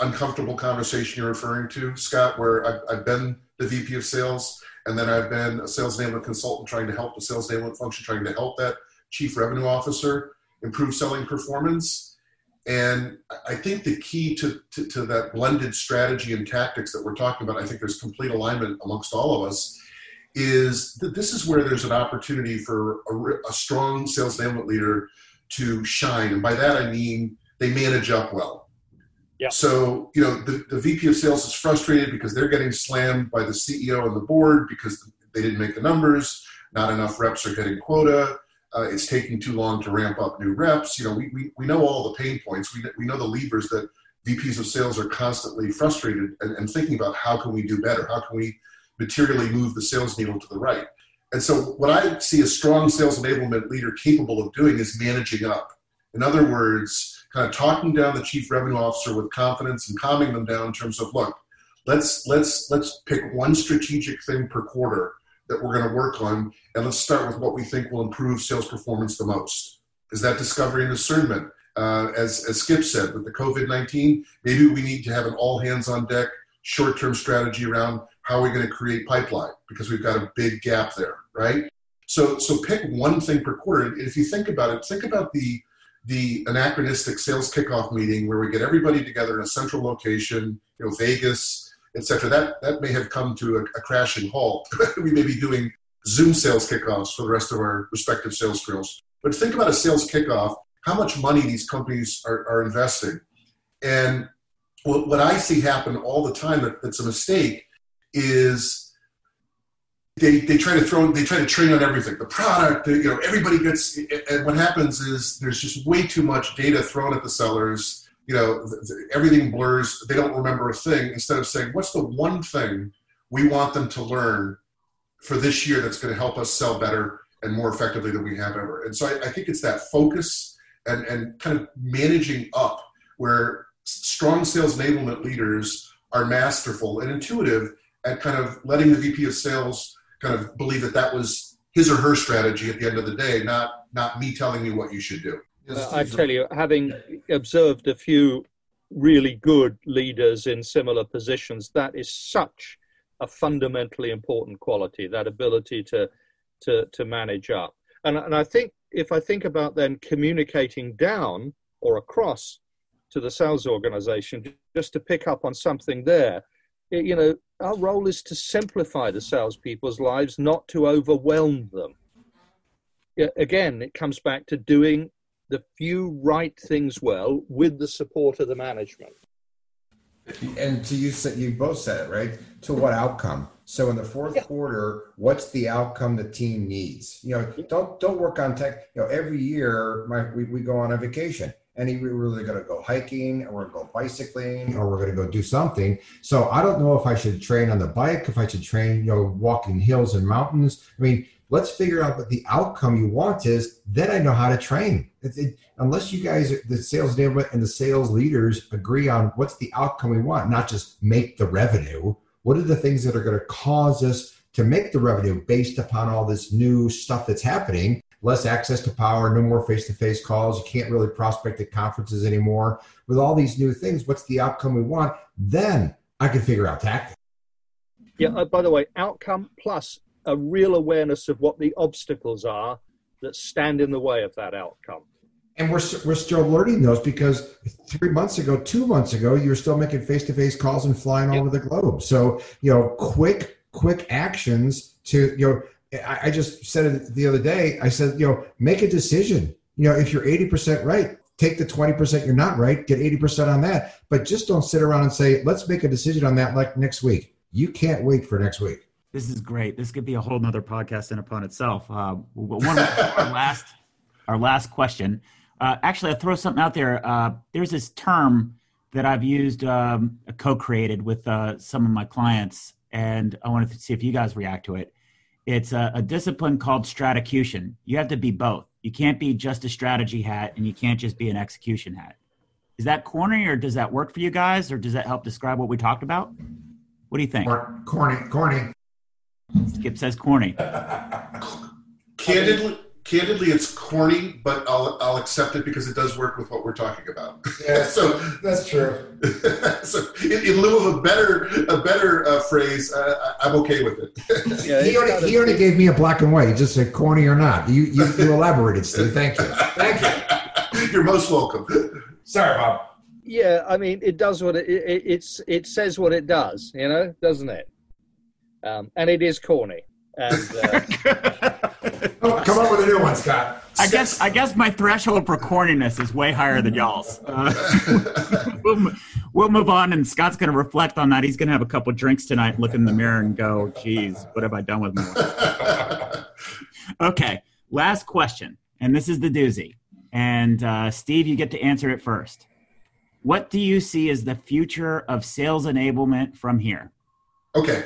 uncomfortable conversation you're referring to, Scott, where I've, I've been the VP of sales, and then I've been a sales enablement consultant trying to help the sales enablement function, trying to help that chief revenue officer, improve selling performance. And I think the key to, to, to, that blended strategy and tactics that we're talking about, I think there's complete alignment amongst all of us, is that this is where there's an opportunity for a, a strong sales enablement leader to shine. And by that, I mean they manage up well. Yeah. So, you know, the, the VP of sales is frustrated because they're getting slammed by the CEO and the board because they didn't make the numbers. Not enough reps are getting quota uh, it's taking too long to ramp up new reps. You know, we, we, we know all the pain points. We, we know the levers that VPs of sales are constantly frustrated and, and thinking about how can we do better? How can we materially move the sales needle to the right? And so, what I see a strong sales enablement leader capable of doing is managing up. In other words, kind of talking down the chief revenue officer with confidence and calming them down in terms of, look, let's let's let's pick one strategic thing per quarter that we're going to work on, and let's start with what we think will improve sales performance the most. Is that discovery and discernment? Uh, as, as Skip said, with the COVID 19, maybe we need to have an all hands on deck short term strategy around how we're going to create pipeline because we've got a big gap there, right? So, so pick one thing per quarter. And if you think about it, think about the the anachronistic sales kickoff meeting where we get everybody together in a central location, you know, Vegas, etc. That that may have come to a, a crashing halt. *laughs* we may be doing Zoom sales kickoffs for the rest of our respective sales drills. But think about a sales kickoff, how much money these companies are, are investing. And what, what I see happen all the time that, that's a mistake is they, they try to throw they try to train on everything the product you know everybody gets and what happens is there's just way too much data thrown at the sellers you know, everything blurs. They don't remember a thing. Instead of saying, what's the one thing we want them to learn for this year that's going to help us sell better and more effectively than we have ever. And so I, I think it's that focus and, and kind of managing up where strong sales enablement leaders are masterful and intuitive at kind of letting the VP of sales kind of believe that that was his or her strategy at the end of the day, not not me telling you what you should do. Uh, I tell you, having observed a few really good leaders in similar positions, that is such a fundamentally important quality, that ability to to, to manage up. And, and I think if I think about then communicating down or across to the sales organization, just to pick up on something there, it, you know, our role is to simplify the salespeople's lives, not to overwhelm them. Again, it comes back to doing the few right things well with the support of the management. And to you, you both said it right. To what outcome? So in the fourth yeah. quarter, what's the outcome the team needs? You know, don't don't work on tech. You know, every year my, we, we go on a vacation. And we're really going to go hiking, or we're going to go bicycling, or we're going to go do something. So I don't know if I should train on the bike, if I should train, you know, walking hills and mountains. I mean, let's figure out what the outcome you want is then i know how to train. It, it, unless you guys the sales enablement and the sales leaders agree on what's the outcome we want not just make the revenue what are the things that are going to cause us to make the revenue based upon all this new stuff that's happening? Less access to power no more face-to-face calls you can't really prospect at conferences anymore. With all these new things what's the outcome we want? Then i can figure out tactics. Yeah uh, by the way outcome plus a real awareness of what the obstacles are that stand in the way of that outcome. And we're, we're still learning those because three months ago, two months ago, you were still making face to face calls and flying all over the globe. So, you know, quick, quick actions to, you know, I, I just said it the other day. I said, you know, make a decision. You know, if you're 80% right, take the 20% you're not right, get 80% on that. But just don't sit around and say, let's make a decision on that like next week. You can't wait for next week. This is great. This could be a whole nother podcast in upon itself. Uh, one our *laughs* last, our last question. Uh, actually, I'll throw something out there. Uh, there's this term that I've used, um, co-created with uh, some of my clients, and I wanted to see if you guys react to it. It's a, a discipline called stratacution. You have to be both. You can't be just a strategy hat, and you can't just be an execution hat. Is that corny, or does that work for you guys, or does that help describe what we talked about? What do you think? Corny, corny. Skip says corny. candidly, candidly, it's corny, but I'll I'll accept it because it does work with what we're talking about. Yeah, *laughs* so that's true. *laughs* so, in, in, lieu of a better a better uh, phrase, uh, I'm okay with it. yeah, he, already, he only gave me a black and white. He just said corny or not. You you, you elaborated, Steve. Thank you. Thank you. *laughs* You're most welcome. Sorry, Bob. Yeah, I mean, it does what it, it it's it says what it does. You know, doesn't it? Um, and it is corny. And uh, *laughs* oh, come up with a new one, Scott. I guess I guess my threshold for corniness is way higher than y'all's. Uh, *laughs* we'll, we'll move on, and Scott's going to reflect on that. He's going to have a couple drinks tonight, look in the mirror, and go, "Geez, what have I done with my life?" *laughs* okay, last question, and this is the doozy. And uh, Steve, you get to answer it first. What do you see as the future of sales enablement from here? Okay,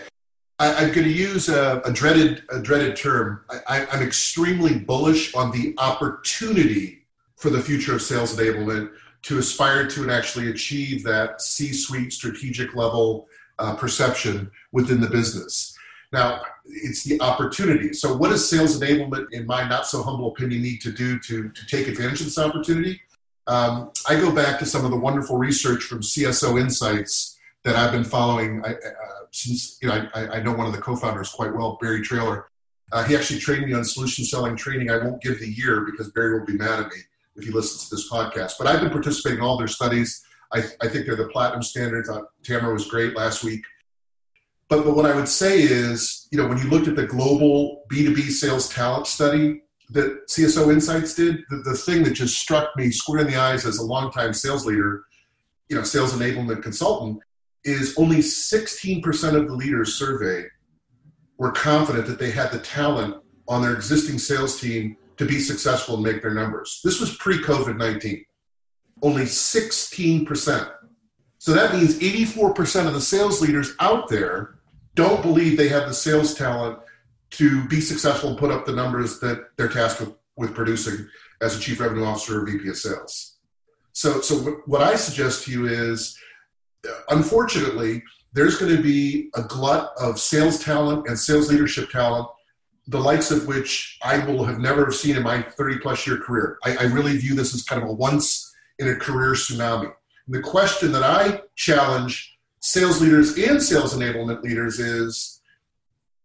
I, am going to use a, a, dreaded a dreaded term. I, I'm extremely bullish on the opportunity for the future of sales enablement to aspire to and actually achieve that C-suite strategic level uh, perception within the business. Now, it's the opportunity. So, what does sales enablement, in my not so humble opinion, need to do to, to take advantage of this opportunity? Um, I go back to some of the wonderful research from CSO Insights that I've been following. I, uh, since you know I, I know one of the co-founders quite well, Barry Trailer. Uh, he actually trained me on solution selling training. I won't give the year because Barry will be mad at me if he listens to this podcast. But I've been participating in all their studies. I, I think they're the platinum standards. Uh, Tamara was great last week. But, but what I would say is, you know, when you looked at the global B2B sales talent study that CSO Insights did, the, the thing that just struck me square in the eyes as a longtime sales leader, you know, sales enablement consultant, is only 16% of the leaders surveyed were confident that they had the talent on their existing sales team to be successful and make their numbers. This was pre COVID 19. Only 16%. So that means 84% of the sales leaders out there don't believe they have the sales talent to be successful and put up the numbers that they're tasked with, with producing as a chief revenue officer or VP of sales. So, so what I suggest to you is, unfortunately, there's going to be a glut of sales talent and sales leadership talent, the likes of which I will have never seen in my 30 plus year career. I, I really view this as kind of a once in a career tsunami. And the question that I challenge sales leaders and sales enablement leaders is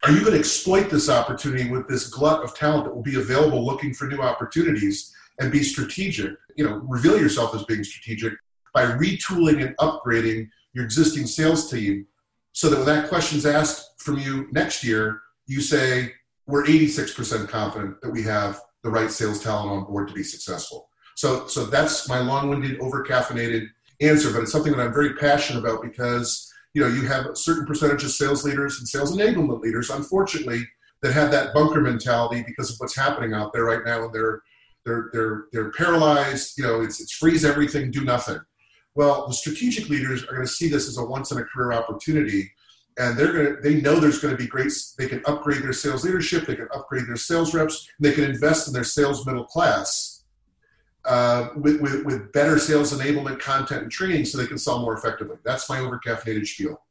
are you going to exploit this opportunity with this glut of talent that will be available looking for new opportunities and be strategic you know reveal yourself as being strategic by retooling and upgrading your existing sales team so that when that question's asked from you next year you say we're 86% confident that we have the right sales talent on board to be successful so so that's my long-winded over-caffeinated answer, but it's something that I'm very passionate about because you know you have a certain percentage of sales leaders and sales enablement leaders, unfortunately, that have that bunker mentality because of what's happening out there right now, and they're they're they're they're paralyzed. You know, it's it's freeze everything, do nothing. Well, the strategic leaders are going to see this as a once in a career opportunity, and they're going to they know there's going to be great. They can upgrade their sales leadership, they can upgrade their sales reps, they can invest in their sales middle class uh, with, with, with better sales enablement content and training so they can sell more effectively. That's my over caffeinated spiel.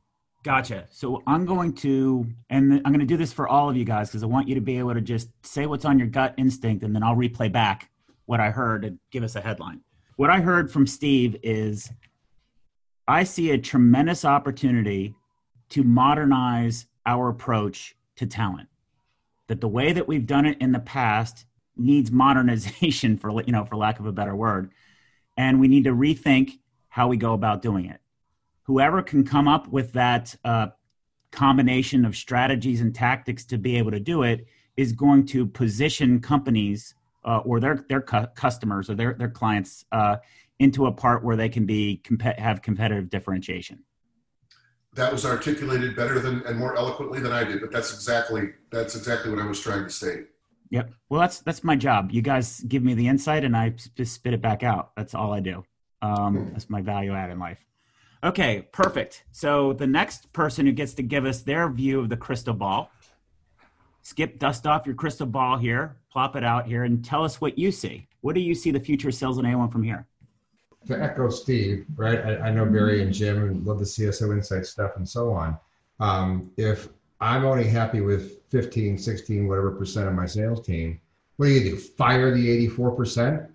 Gotcha. So I'm going to, and I'm going to do this for all of you guys because I want you to be able to just say what's on your gut instinct, and then I'll replay back what I heard and give us a headline. What I heard from Steve is I see a tremendous opportunity to modernize our approach to talent. That the way that we've done it in the past needs modernization *laughs* for you know for lack of a better word and we need to rethink how we go about doing it whoever can come up with that uh, combination of strategies and tactics to be able to do it is going to position companies uh, or their their cu- customers or their their clients uh, into a part where they can be comp- have competitive differentiation that was articulated better than and more eloquently than I did, but that's exactly that's exactly what I was trying to state. Yep. Well, that's that's my job. You guys give me the insight, and I just spit it back out. That's all I do. Um, hmm. that's my value add in life. Okay, perfect. So the next person who gets to give us their view of the crystal ball, skip dust off your crystal ball here, plop it out here, and tell us what you see. What do you see the future sales and A1 from here? To echo Steve, right? I, I know Barry and Jim and love the CSO Insight stuff and so on. Um, if I'm only happy with 15, 16, whatever percent of my sales team. What do you do? Fire the 84%?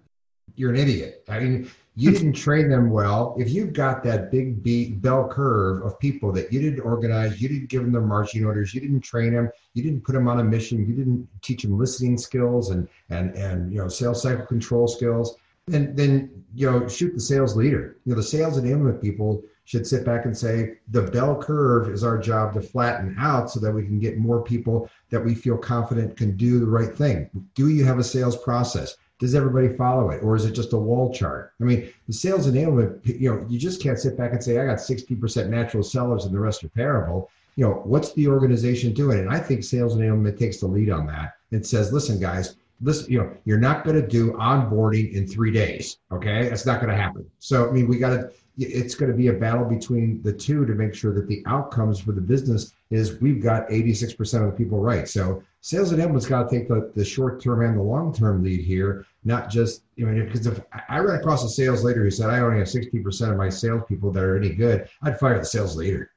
You're an idiot. I mean, you didn't train them well. If you've got that big bell curve of people that you didn't organize, you didn't give them their marching orders, you didn't train them, you didn't put them on a mission, you didn't teach them listening skills and and and you know sales cycle control skills, then then you know shoot the sales leader. You know the sales enablement people should sit back and say the bell curve is our job to flatten out so that we can get more people that we feel confident can do the right thing. Do you have a sales process? Does everybody follow it, or is it just a wall chart? I mean, the sales enablement, you know, you just can't sit back and say I got 60% natural sellers and the rest are terrible. You know, what's the organization doing? And I think sales enablement takes the lead on that. It says, listen, guys, listen, you know, you're not going to do onboarding in three days. Okay, that's not going to happen. So, I mean, we got to it's going to be a battle between the two to make sure that the outcomes for the business is we've got 86% of the people right. So sales enablement's got to take the, the short term and the long term lead here, not just, you know, because if I ran across a sales leader who said, I only have 60% of my salespeople that are any good, I'd fire the sales leader.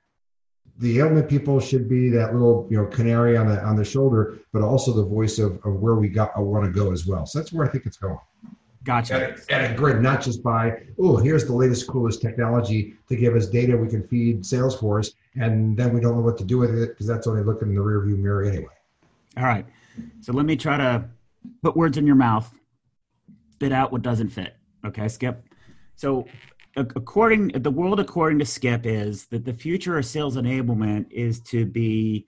The enablement people should be that little, you know, canary on the on the shoulder, but also the voice of, of where we got I want to go as well. So that's where I think it's going. Gotcha. At, a grid, not just by, oh, here's the latest, coolest technology to give us data we can feed Salesforce, and then we don't know what to do with it because that's only looking in the rearview mirror anyway. All right. So let me try to put words in your mouth, spit out what doesn't fit. Okay, Skip. So according the world according to Skip is that the future of sales enablement is to be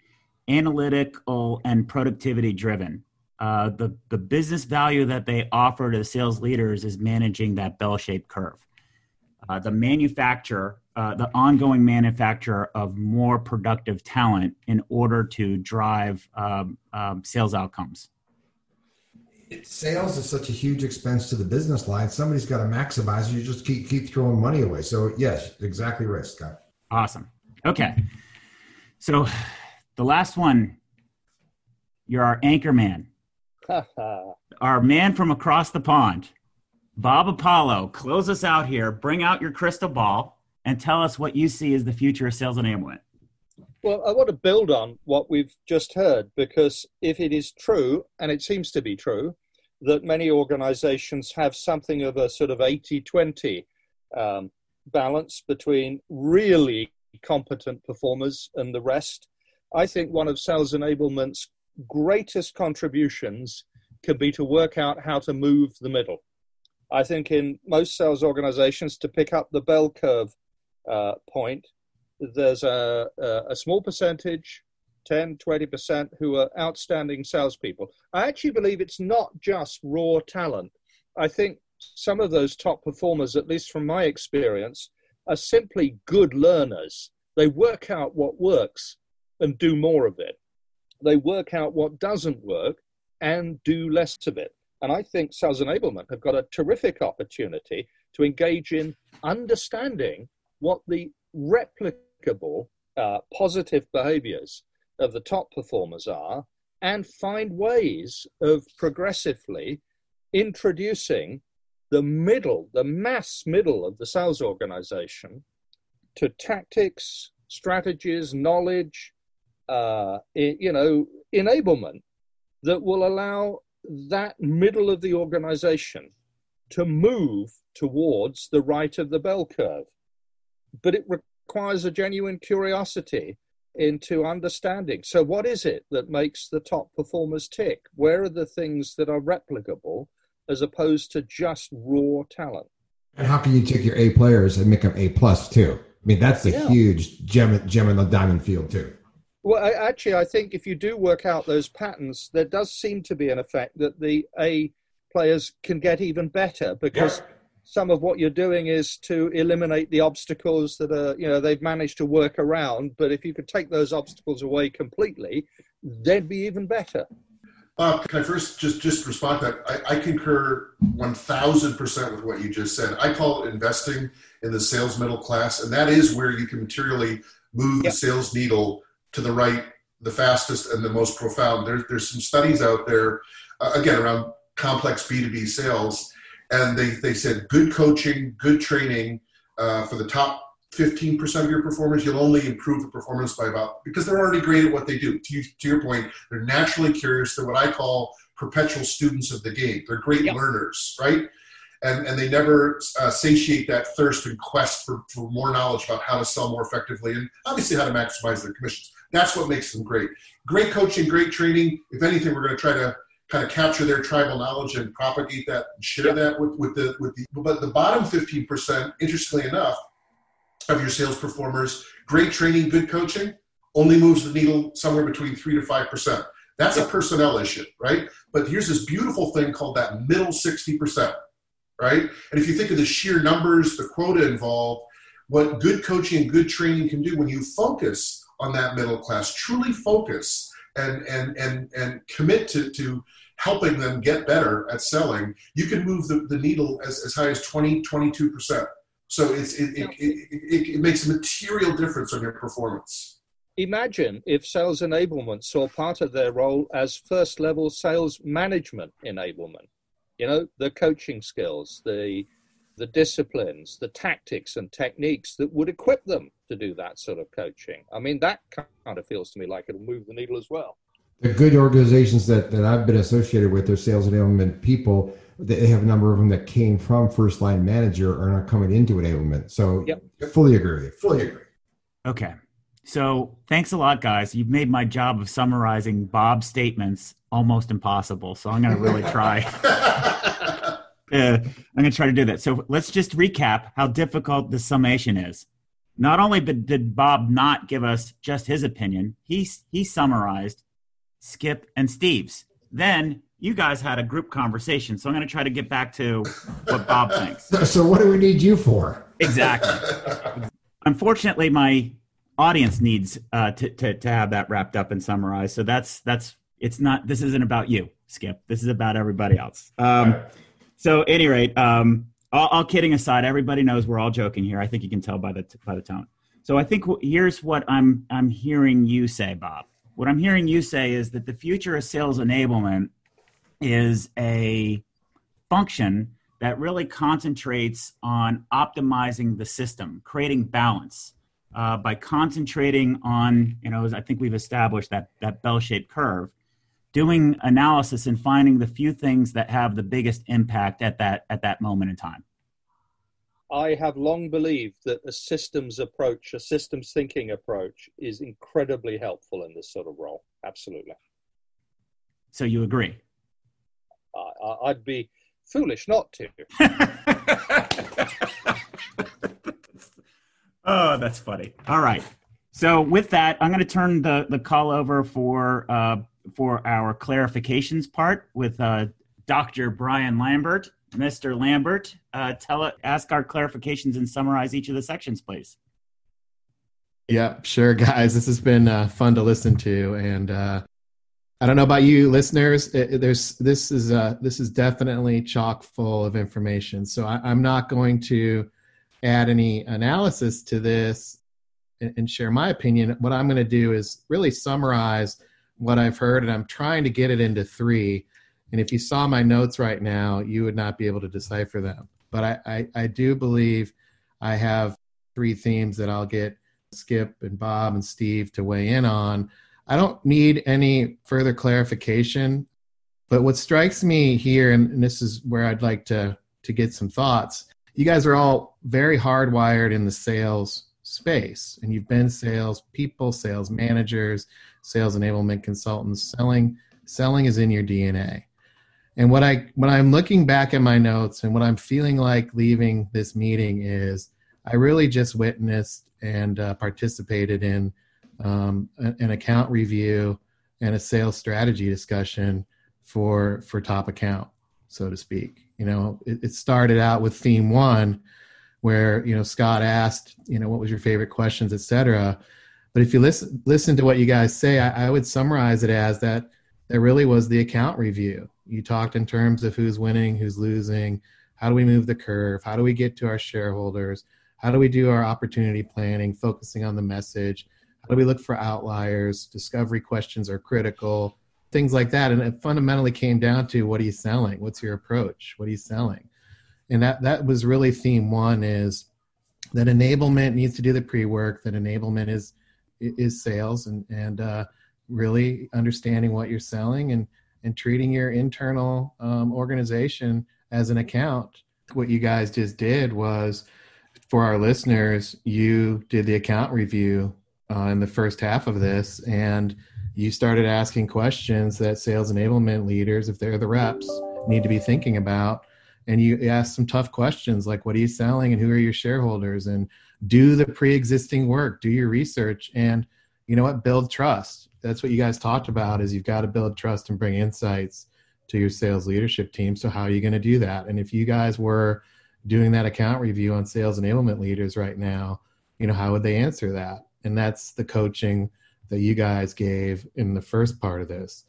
analytical and productivity driven uh, the the business value that they offer to sales leaders is managing that bell-shaped curve. Uh, the manufacture, uh, the ongoing manufacture of more productive talent in order to drive um, um, sales outcomes. Sales is such a huge expense to the business line. Somebody's got to maximize. It, you just keep keep throwing money away. So yes, exactly right, Scott. Awesome. Okay, so the last one You're our anchor man, *laughs* our man from across the pond. Bob Apollo, close us out here. Bring out your crystal ball and tell us what you see as the future of sales enablement. Well, I want to build on what we've just heard because if it is true, and it seems to be true, that many organizations have something of a sort of 80 20 um, balance between really competent performers and the rest. I think one of sales enablement's greatest contributions can be to work out how to move the middle. I think in most sales organizations, to pick up the bell curve uh, point, there's a, a, small percentage, 10, 20%, who are outstanding salespeople. I actually believe it's not just raw talent. I think some of those top performers, at least from my experience, are simply good learners. They work out what works and do more of it. They work out what doesn't work and do less of it. And I think sales enablement have got a terrific opportunity to engage in understanding what the replicable uh, positive behaviors of the top performers are and find ways of progressively introducing the middle, the mass middle of the sales organization to tactics, strategies, knowledge, uh, you know, enablement that will allow that middle of the organization to move towards the right of the bell curve. But it requires a genuine curiosity into understanding. So, what is it that makes the top performers tick? Where are the things that are replicable as opposed to just raw talent? And how can you take your A players and make them A plus too? I mean, that's a yeah. huge gem, gem in the diamond field too. Well, I, actually, I think if you do work out those patterns, there does seem to be an effect that the A players can get even better because yeah. some of what you're doing is to eliminate the obstacles that are, you know, they've managed to work around. But if you could take those obstacles away completely, they'd be even better. Bob, can I first just just respond to that? I, I concur one thousand percent with what you just said. I call it investing in the sales middle class, and that is where you can materially move yep. the sales needle to the right the fastest and the most profound. There, there's some studies out there, uh, again, around complex B2B sales, and they, they said good coaching, good training uh, for the top 15% of your performers, you'll only improve the performance by about, because they're already great at what they do. To, you, to your point, they're naturally curious. They're what I call perpetual students of the game. They're great yep. learners, right? And, and they never uh, satiate that thirst and quest for, for more knowledge about how to sell more effectively and obviously how to maximize their commissions. That's what makes them great. Great coaching, great training. If anything, we're going to try to kind of capture their tribal knowledge and propagate that and share yep. that with, with the with the but the bottom 15%, interestingly enough, of your sales performers, great training, good coaching, only moves the needle somewhere between three to five percent. That's yep. a personnel issue, right? But here's this beautiful thing called that middle 60%, right? And if you think of the sheer numbers, the quota involved, what good coaching and good training can do when you focus on that middle class. Truly focus and and and and commit to to helping them get better at selling. You can move the, the needle as, as high as 20, 22 percent. So it's it, it, it, it, makes a material difference on your performance. Imagine if sales enablement saw part of their role as first level sales management enablement. You know, the coaching skills, the the disciplines, the tactics and techniques that would equip them to do that sort of coaching. I mean, that kind of feels to me like it'll move the needle as well. The good organizations that, that I've been associated with, their sales enablement people, they have a number of them that came from first line manager are not coming into enablement. So, yep. fully agree. Fully agree. Okay. So, thanks a lot, guys. You've made my job of summarizing Bob's statements almost impossible. So, I'm going to really try. *laughs* uh, I'm going to try to do that. So, let's just recap how difficult the summation is not only did Bob not give us just his opinion, he, he summarized Skip and Steve's. Then you guys had a group conversation. So I'm going to try to get back to what Bob thinks. *laughs* So, what do we need you for? Exactly. Unfortunately, my audience needs uh, to, to, to have that wrapped up and summarized. So that's, that's, it's not, this isn't about you, Skip. This is about everybody else. Um, so, at any rate, um, all, all, kidding aside, everybody knows we're all joking here. I think you can tell by the by the tone. So I think here's what I'm I'm hearing you say, Bob. what I'm hearing you say is that the future of sales enablement is a function that really concentrates on optimizing the system, creating balance uh, by concentrating on, you know, I think we've established that that bell-shaped curve, doing analysis and finding the few things that have the biggest impact at that at that moment in time. I have long believed that a systems approach, a systems thinking approach, is incredibly helpful in this sort of role. Absolutely. So you agree? I, I'd be foolish not to. *laughs* oh, that's funny. All right. So with that, I'm going to turn the, the call over for uh, for our clarifications part with uh, Dr. Brian Lambert. Mr. Lambert, uh, tell ask our clarifications and summarize each of the sections, please. Yeah, sure, guys. This has been uh, fun to listen to, and uh, I don't know about you, listeners. It, there's this is uh, this is definitely chock full of information. So I, am not going to add any analysis to this and, and share my opinion. What I'm going to do is really summarize what I've heard, and I'm trying to get it into three and if you saw my notes right now, you would not be able to decipher them. But I, I, I do believe I have three themes that I'll get Skip and Bob and Steve to weigh in on. I don't need any further clarification, but what strikes me here, and this is where I'd like to, to get some thoughts, you guys are all very hardwired in the sales space, and you've been sales people, sales managers, sales enablement consultants. Selling, selling is in your DNA. And what I when I'm looking back at my notes and what I'm feeling like leaving this meeting is I really just witnessed and uh, participated in um, an account review and a sales strategy discussion for for top account, so to speak. You know, it, it started out with theme one, where you know Scott asked, you know, what was your favorite questions, etc. But if you listen listen to what you guys say, I, I would summarize it as that there really was the account review you talked in terms of who's winning, who's losing, how do we move the curve, how do we get to our shareholders, how do we do our opportunity planning, focusing on the message, how do we look for outliers, discovery questions are critical, things like that. And it fundamentally came down to what are you selling? What's your approach? What are you selling? And that that was really theme one is that enablement needs to do the pre-work, that enablement is is sales and and uh, really understanding what you're selling and and treating your internal um, organization as an account. What you guys just did was, for our listeners, you did the account review uh, in the first half of this, and you started asking questions that sales enablement leaders, if they're the reps, need to be thinking about. And you ask some tough questions like, what are you selling? And who are your shareholders? And do the pre existing work, do your research, and you know what, build trust. That's what you guys talked about is you've got to build trust and bring insights to your sales leadership team. So how are you going to do that? And if you guys were doing that account review on sales enablement leaders right now you know how would they answer that? And that's the coaching that you guys gave in the first part of this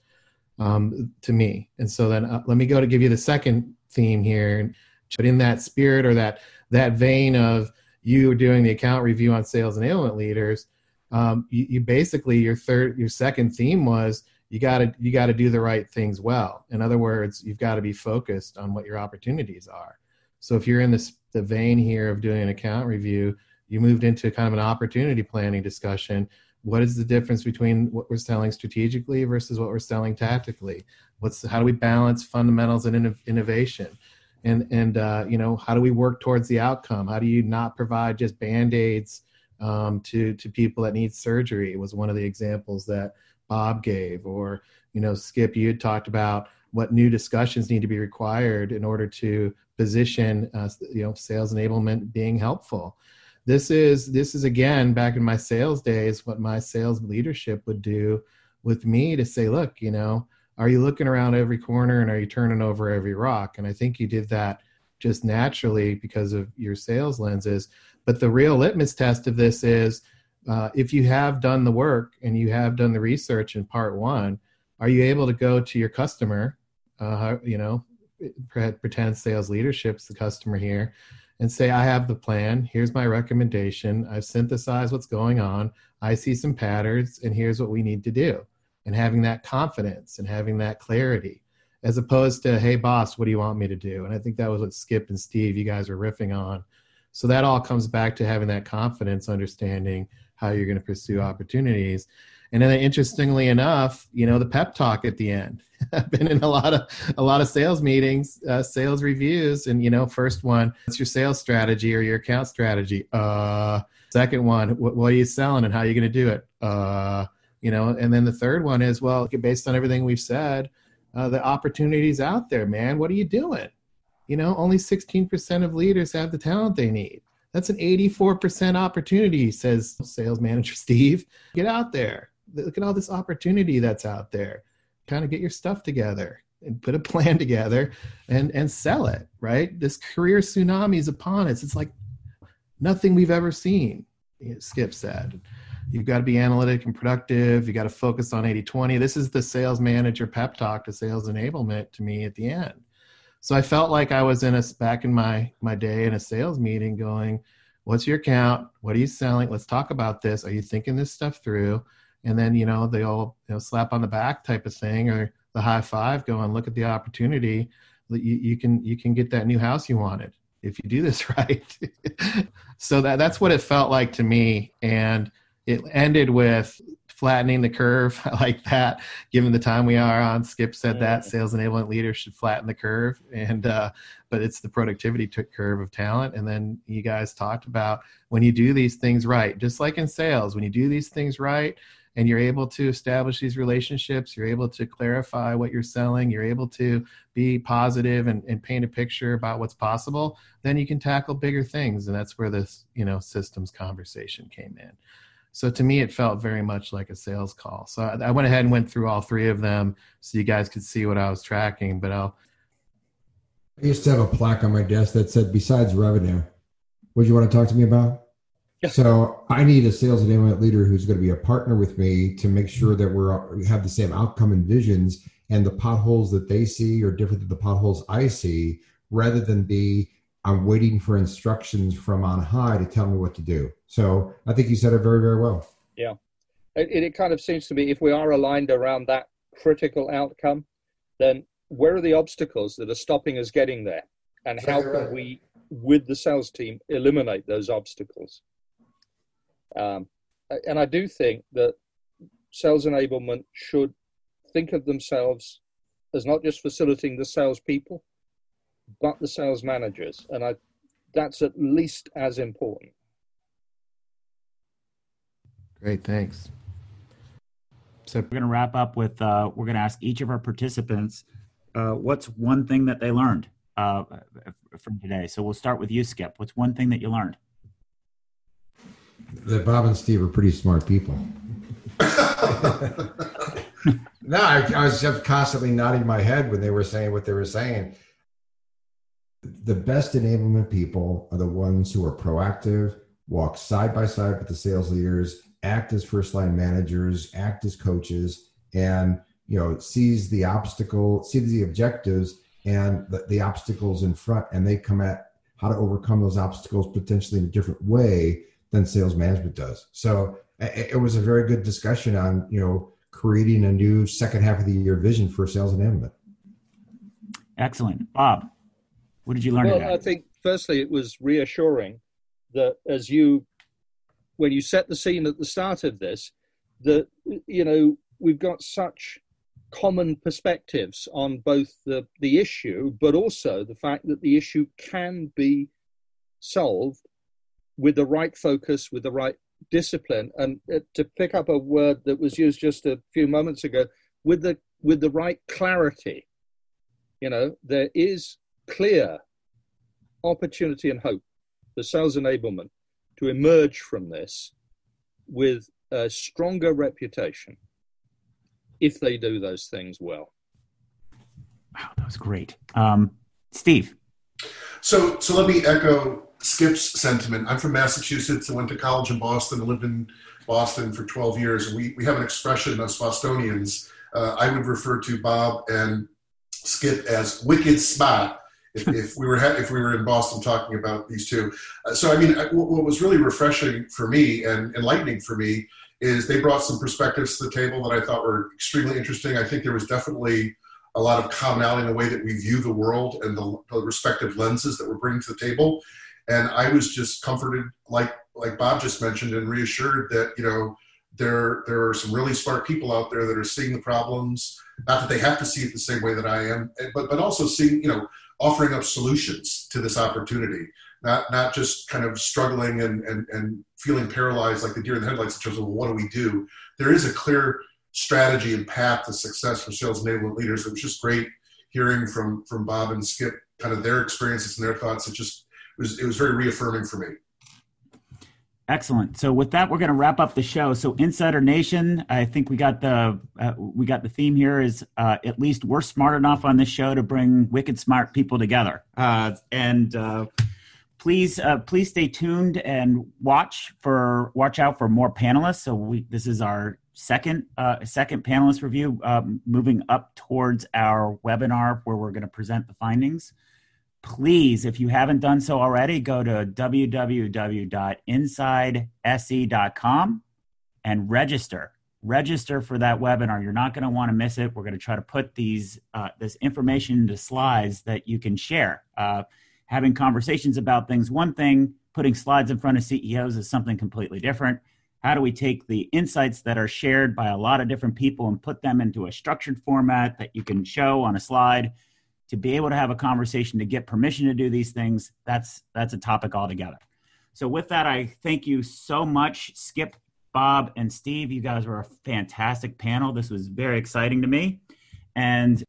um, to me. And so then uh, let me go to give you the second theme here. But in that spirit or that that vein of you doing the account review on sales enablement leaders um, you, you basically your third your second theme was you got to you got to do the right things well. In other words you've got to be focused on what your opportunities are. So if you're in this the vein here of doing an account review you moved into kind of an opportunity planning discussion what is the difference between what we're selling strategically versus what we're selling tactically what's how do we balance fundamentals and innovation and and uh, you know how do we work towards the outcome how do you not provide just band-aids um, to to people that need surgery. Was one of the examples that Bob gave, or you know, Skip, you had talked about what new discussions need to be required in order to position, uh, you know, sales enablement being helpful. This is this is again back in my sales days what my sales leadership would do with me to say, look, you know, are you looking around every corner and are you turning over every rock? And I think you did that just naturally because of your sales lenses. But the real litmus test of this is uh, if you have done the work and you have done the research in part one, are you able to go to your customer, uh, you know, pretend sales leadership's the customer here, and say, I have the plan. Here's my recommendation. I've synthesized what's going on. I see some patterns, and here's what we need to do. and having that confidence and having that clarity as opposed to hey boss what do you want me to do and i think that was what skip and steve you guys are riffing on so that all comes back to having that confidence understanding how you're going to pursue opportunities and then interestingly enough you know the pep talk at the end *laughs* i've been in a lot of a lot of sales meetings uh, sales reviews and you know first one what's your sales strategy or your account strategy uh second one what, what are you selling and how are you going to do it uh you know and then the third one is well based on everything we've said uh, the opportunities out there, man. What are you doing? You know, only 16% of leaders have the talent they need. That's an 84% opportunity, says sales manager *laughs* Steve. Get out there. Look at all this opportunity that's out there. Kind of get your stuff together and put a *laughs* plan together and and sell it, right? This career tsunami is upon us. It's like nothing we've ever seen, Skip said. You've got to be analytic and productive. You got to focus on 80 20. This is the sales manager pep talk to sales enablement to me at the end. So I felt like I was in a back in my my day in a sales meeting going, what's your account? What are you selling? Let's talk about this. Are you thinking this stuff through? And then, you know, they all you know, slap on the back type of thing or the high five going, look at the opportunity that you, you can you can get that new house you wanted if you do this *laughs* right. so that that's what it felt like to me. And it ended with flattening the curve *laughs* like that given the time we are on skip said that sales enablement leaders should flatten the curve and uh, but it's the productivity curve of talent and then you guys talked about when you do these things right just like in sales when you do these things right and you're able to establish these relationships you're able to clarify what you're selling you're able to be positive and, and paint a picture about what's possible then you can tackle bigger things and that's where this you know systems conversation came in so to me, it felt very much like a sales call. So I, went ahead and went through all three of them so you guys could see what I was tracking. But I'll. I used to have a plaque on my desk that said, "Besides revenue, what do you want to talk to me about?" So I need a sales enablement leader who's going to be a partner with me to make sure that we're we have the same outcome and visions, and the potholes that they see are different than the potholes I see, rather than be I'm waiting for instructions from on high to tell me what to do. So I think you said it very, very well. Yeah. It, it kind of seems to me if we are aligned around that critical outcome, then where are the obstacles that are stopping us getting there? And how can we, with the sales team, eliminate those obstacles? Um, and I do think that sales enablement should think of themselves as not just facilitating the salespeople, but the sales managers. And I, that's at least as important. Great, thanks. So we're going to wrap up with uh, we're going to ask each of our participants uh, what's one thing that they learned uh, from today. So we'll start with you, Skip. What's one thing that you learned? That Bob and Steve are pretty smart people. no, I, I was just constantly nodding my head when they were saying what they were saying the best enablement people are the ones who are proactive, walk side by side with the sales leaders, act as first line managers, act as coaches, and you know sees the obstacle, sees the objectives and the, the obstacles in front, and they come at how to overcome those obstacles potentially in a different way than sales management does. So it, it was a very good discussion on you know creating a new second half of the year vision for sales enablement. Excellent, Bob. What did you learn? Well, I think firstly it was reassuring that as you, when you set the scene at the start of this, that you know we've got such common perspectives on both the the issue, but also the fact that the issue can be solved with the right focus, with the right discipline, and uh, to pick up a word that was used just a few moments ago, with the with the right clarity. You know, there is clear opportunity and hope for sales enablement to emerge from this with a stronger reputation if they do those things well. Wow, that was great. Um, Steve. So, so let me echo Skip's sentiment. I'm from Massachusetts. I went to college in Boston. I lived in Boston for 12 years. We, we have an expression, as Bostonians, uh, I would refer to Bob and Skip as wicked spot. if, if we were if we were in Boston talking about these two. Uh, so I mean, what was really refreshing for me and enlightening for me is they brought some perspectives to the table that I thought were extremely interesting. I think there was definitely a lot of commonality in the way that we view the world and the, the respective lenses that we're bringing to the table. And I was just comforted, like like Bob just mentioned, and reassured that you know there there are some really smart people out there that are seeing the problems. Not that they have to see it the same way that I am, eh, but but also seeing you know offering up solutions to this opportunity. Not not just kind of struggling and and, and feeling paralyzed like the deer in the headlights in terms of well, what do we do. There is a clear strategy and path to success for sales enablement leaders. It was just great hearing from from Bob and Skip kind of their experiences and their thoughts. It just was it was very reaffirming for me. Excellent. So with that, we're going to wrap up the show. So Insider Nation, I think we got the uh, we got the theme here is uh, at least we're smart enough on this show to bring wicked smart people together. Uh, and uh, please uh, please stay tuned and watch for watch out for more panelists. So we this is our second uh, second panelist review, um, moving up towards our webinar where we're going to present the findings please, if you haven't done so already, go to www.insidese.com and register. Register for that webinar. You're not going to want to miss it. We're going to try to put these uh, this information into slides that you can share. Uh, having conversations about things, one thing. Putting slides in front of CEOs is something completely different. How do we take the insights that are shared by a lot of different people and put them into a structured format that you can show on a slide? To be able to have a conversation to get permission to do these things that's that's a topic altogether. So with that i thank you so much skip bob and steve. You guys were a fantastic panel. This was very exciting to me. And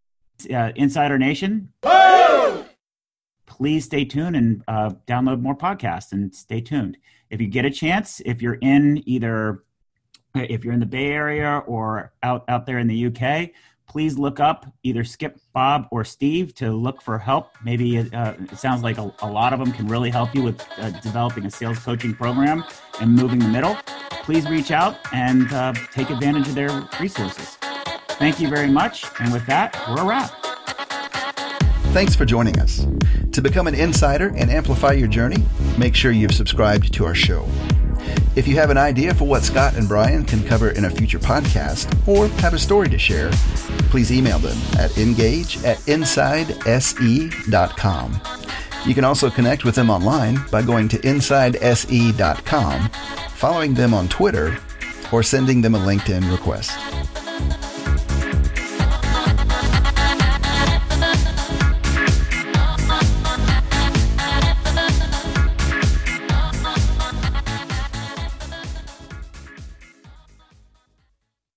uh, insider nation please stay tuned and uh, download more podcasts and stay tuned. If you get a chance if you're in either if you're in the bay area or out out there in the uk please look up either Skip, Bob, or Steve to look for help. Maybe uh, it sounds like a, a, lot of them can really help you with uh, developing a sales coaching program and moving the middle. Please reach out and uh, take advantage of their resources. Thank you very much. And with that, we're a wrap. Thanks for joining us. To become an insider and amplify your journey, make sure you've subscribed to our show. If you have an idea for what Scott and Brian can cover in a future podcast or have a story to share, please email them at engage at insidese.com. You can also connect with them online by going to insidese.com, following them on Twitter, or sending them a LinkedIn request.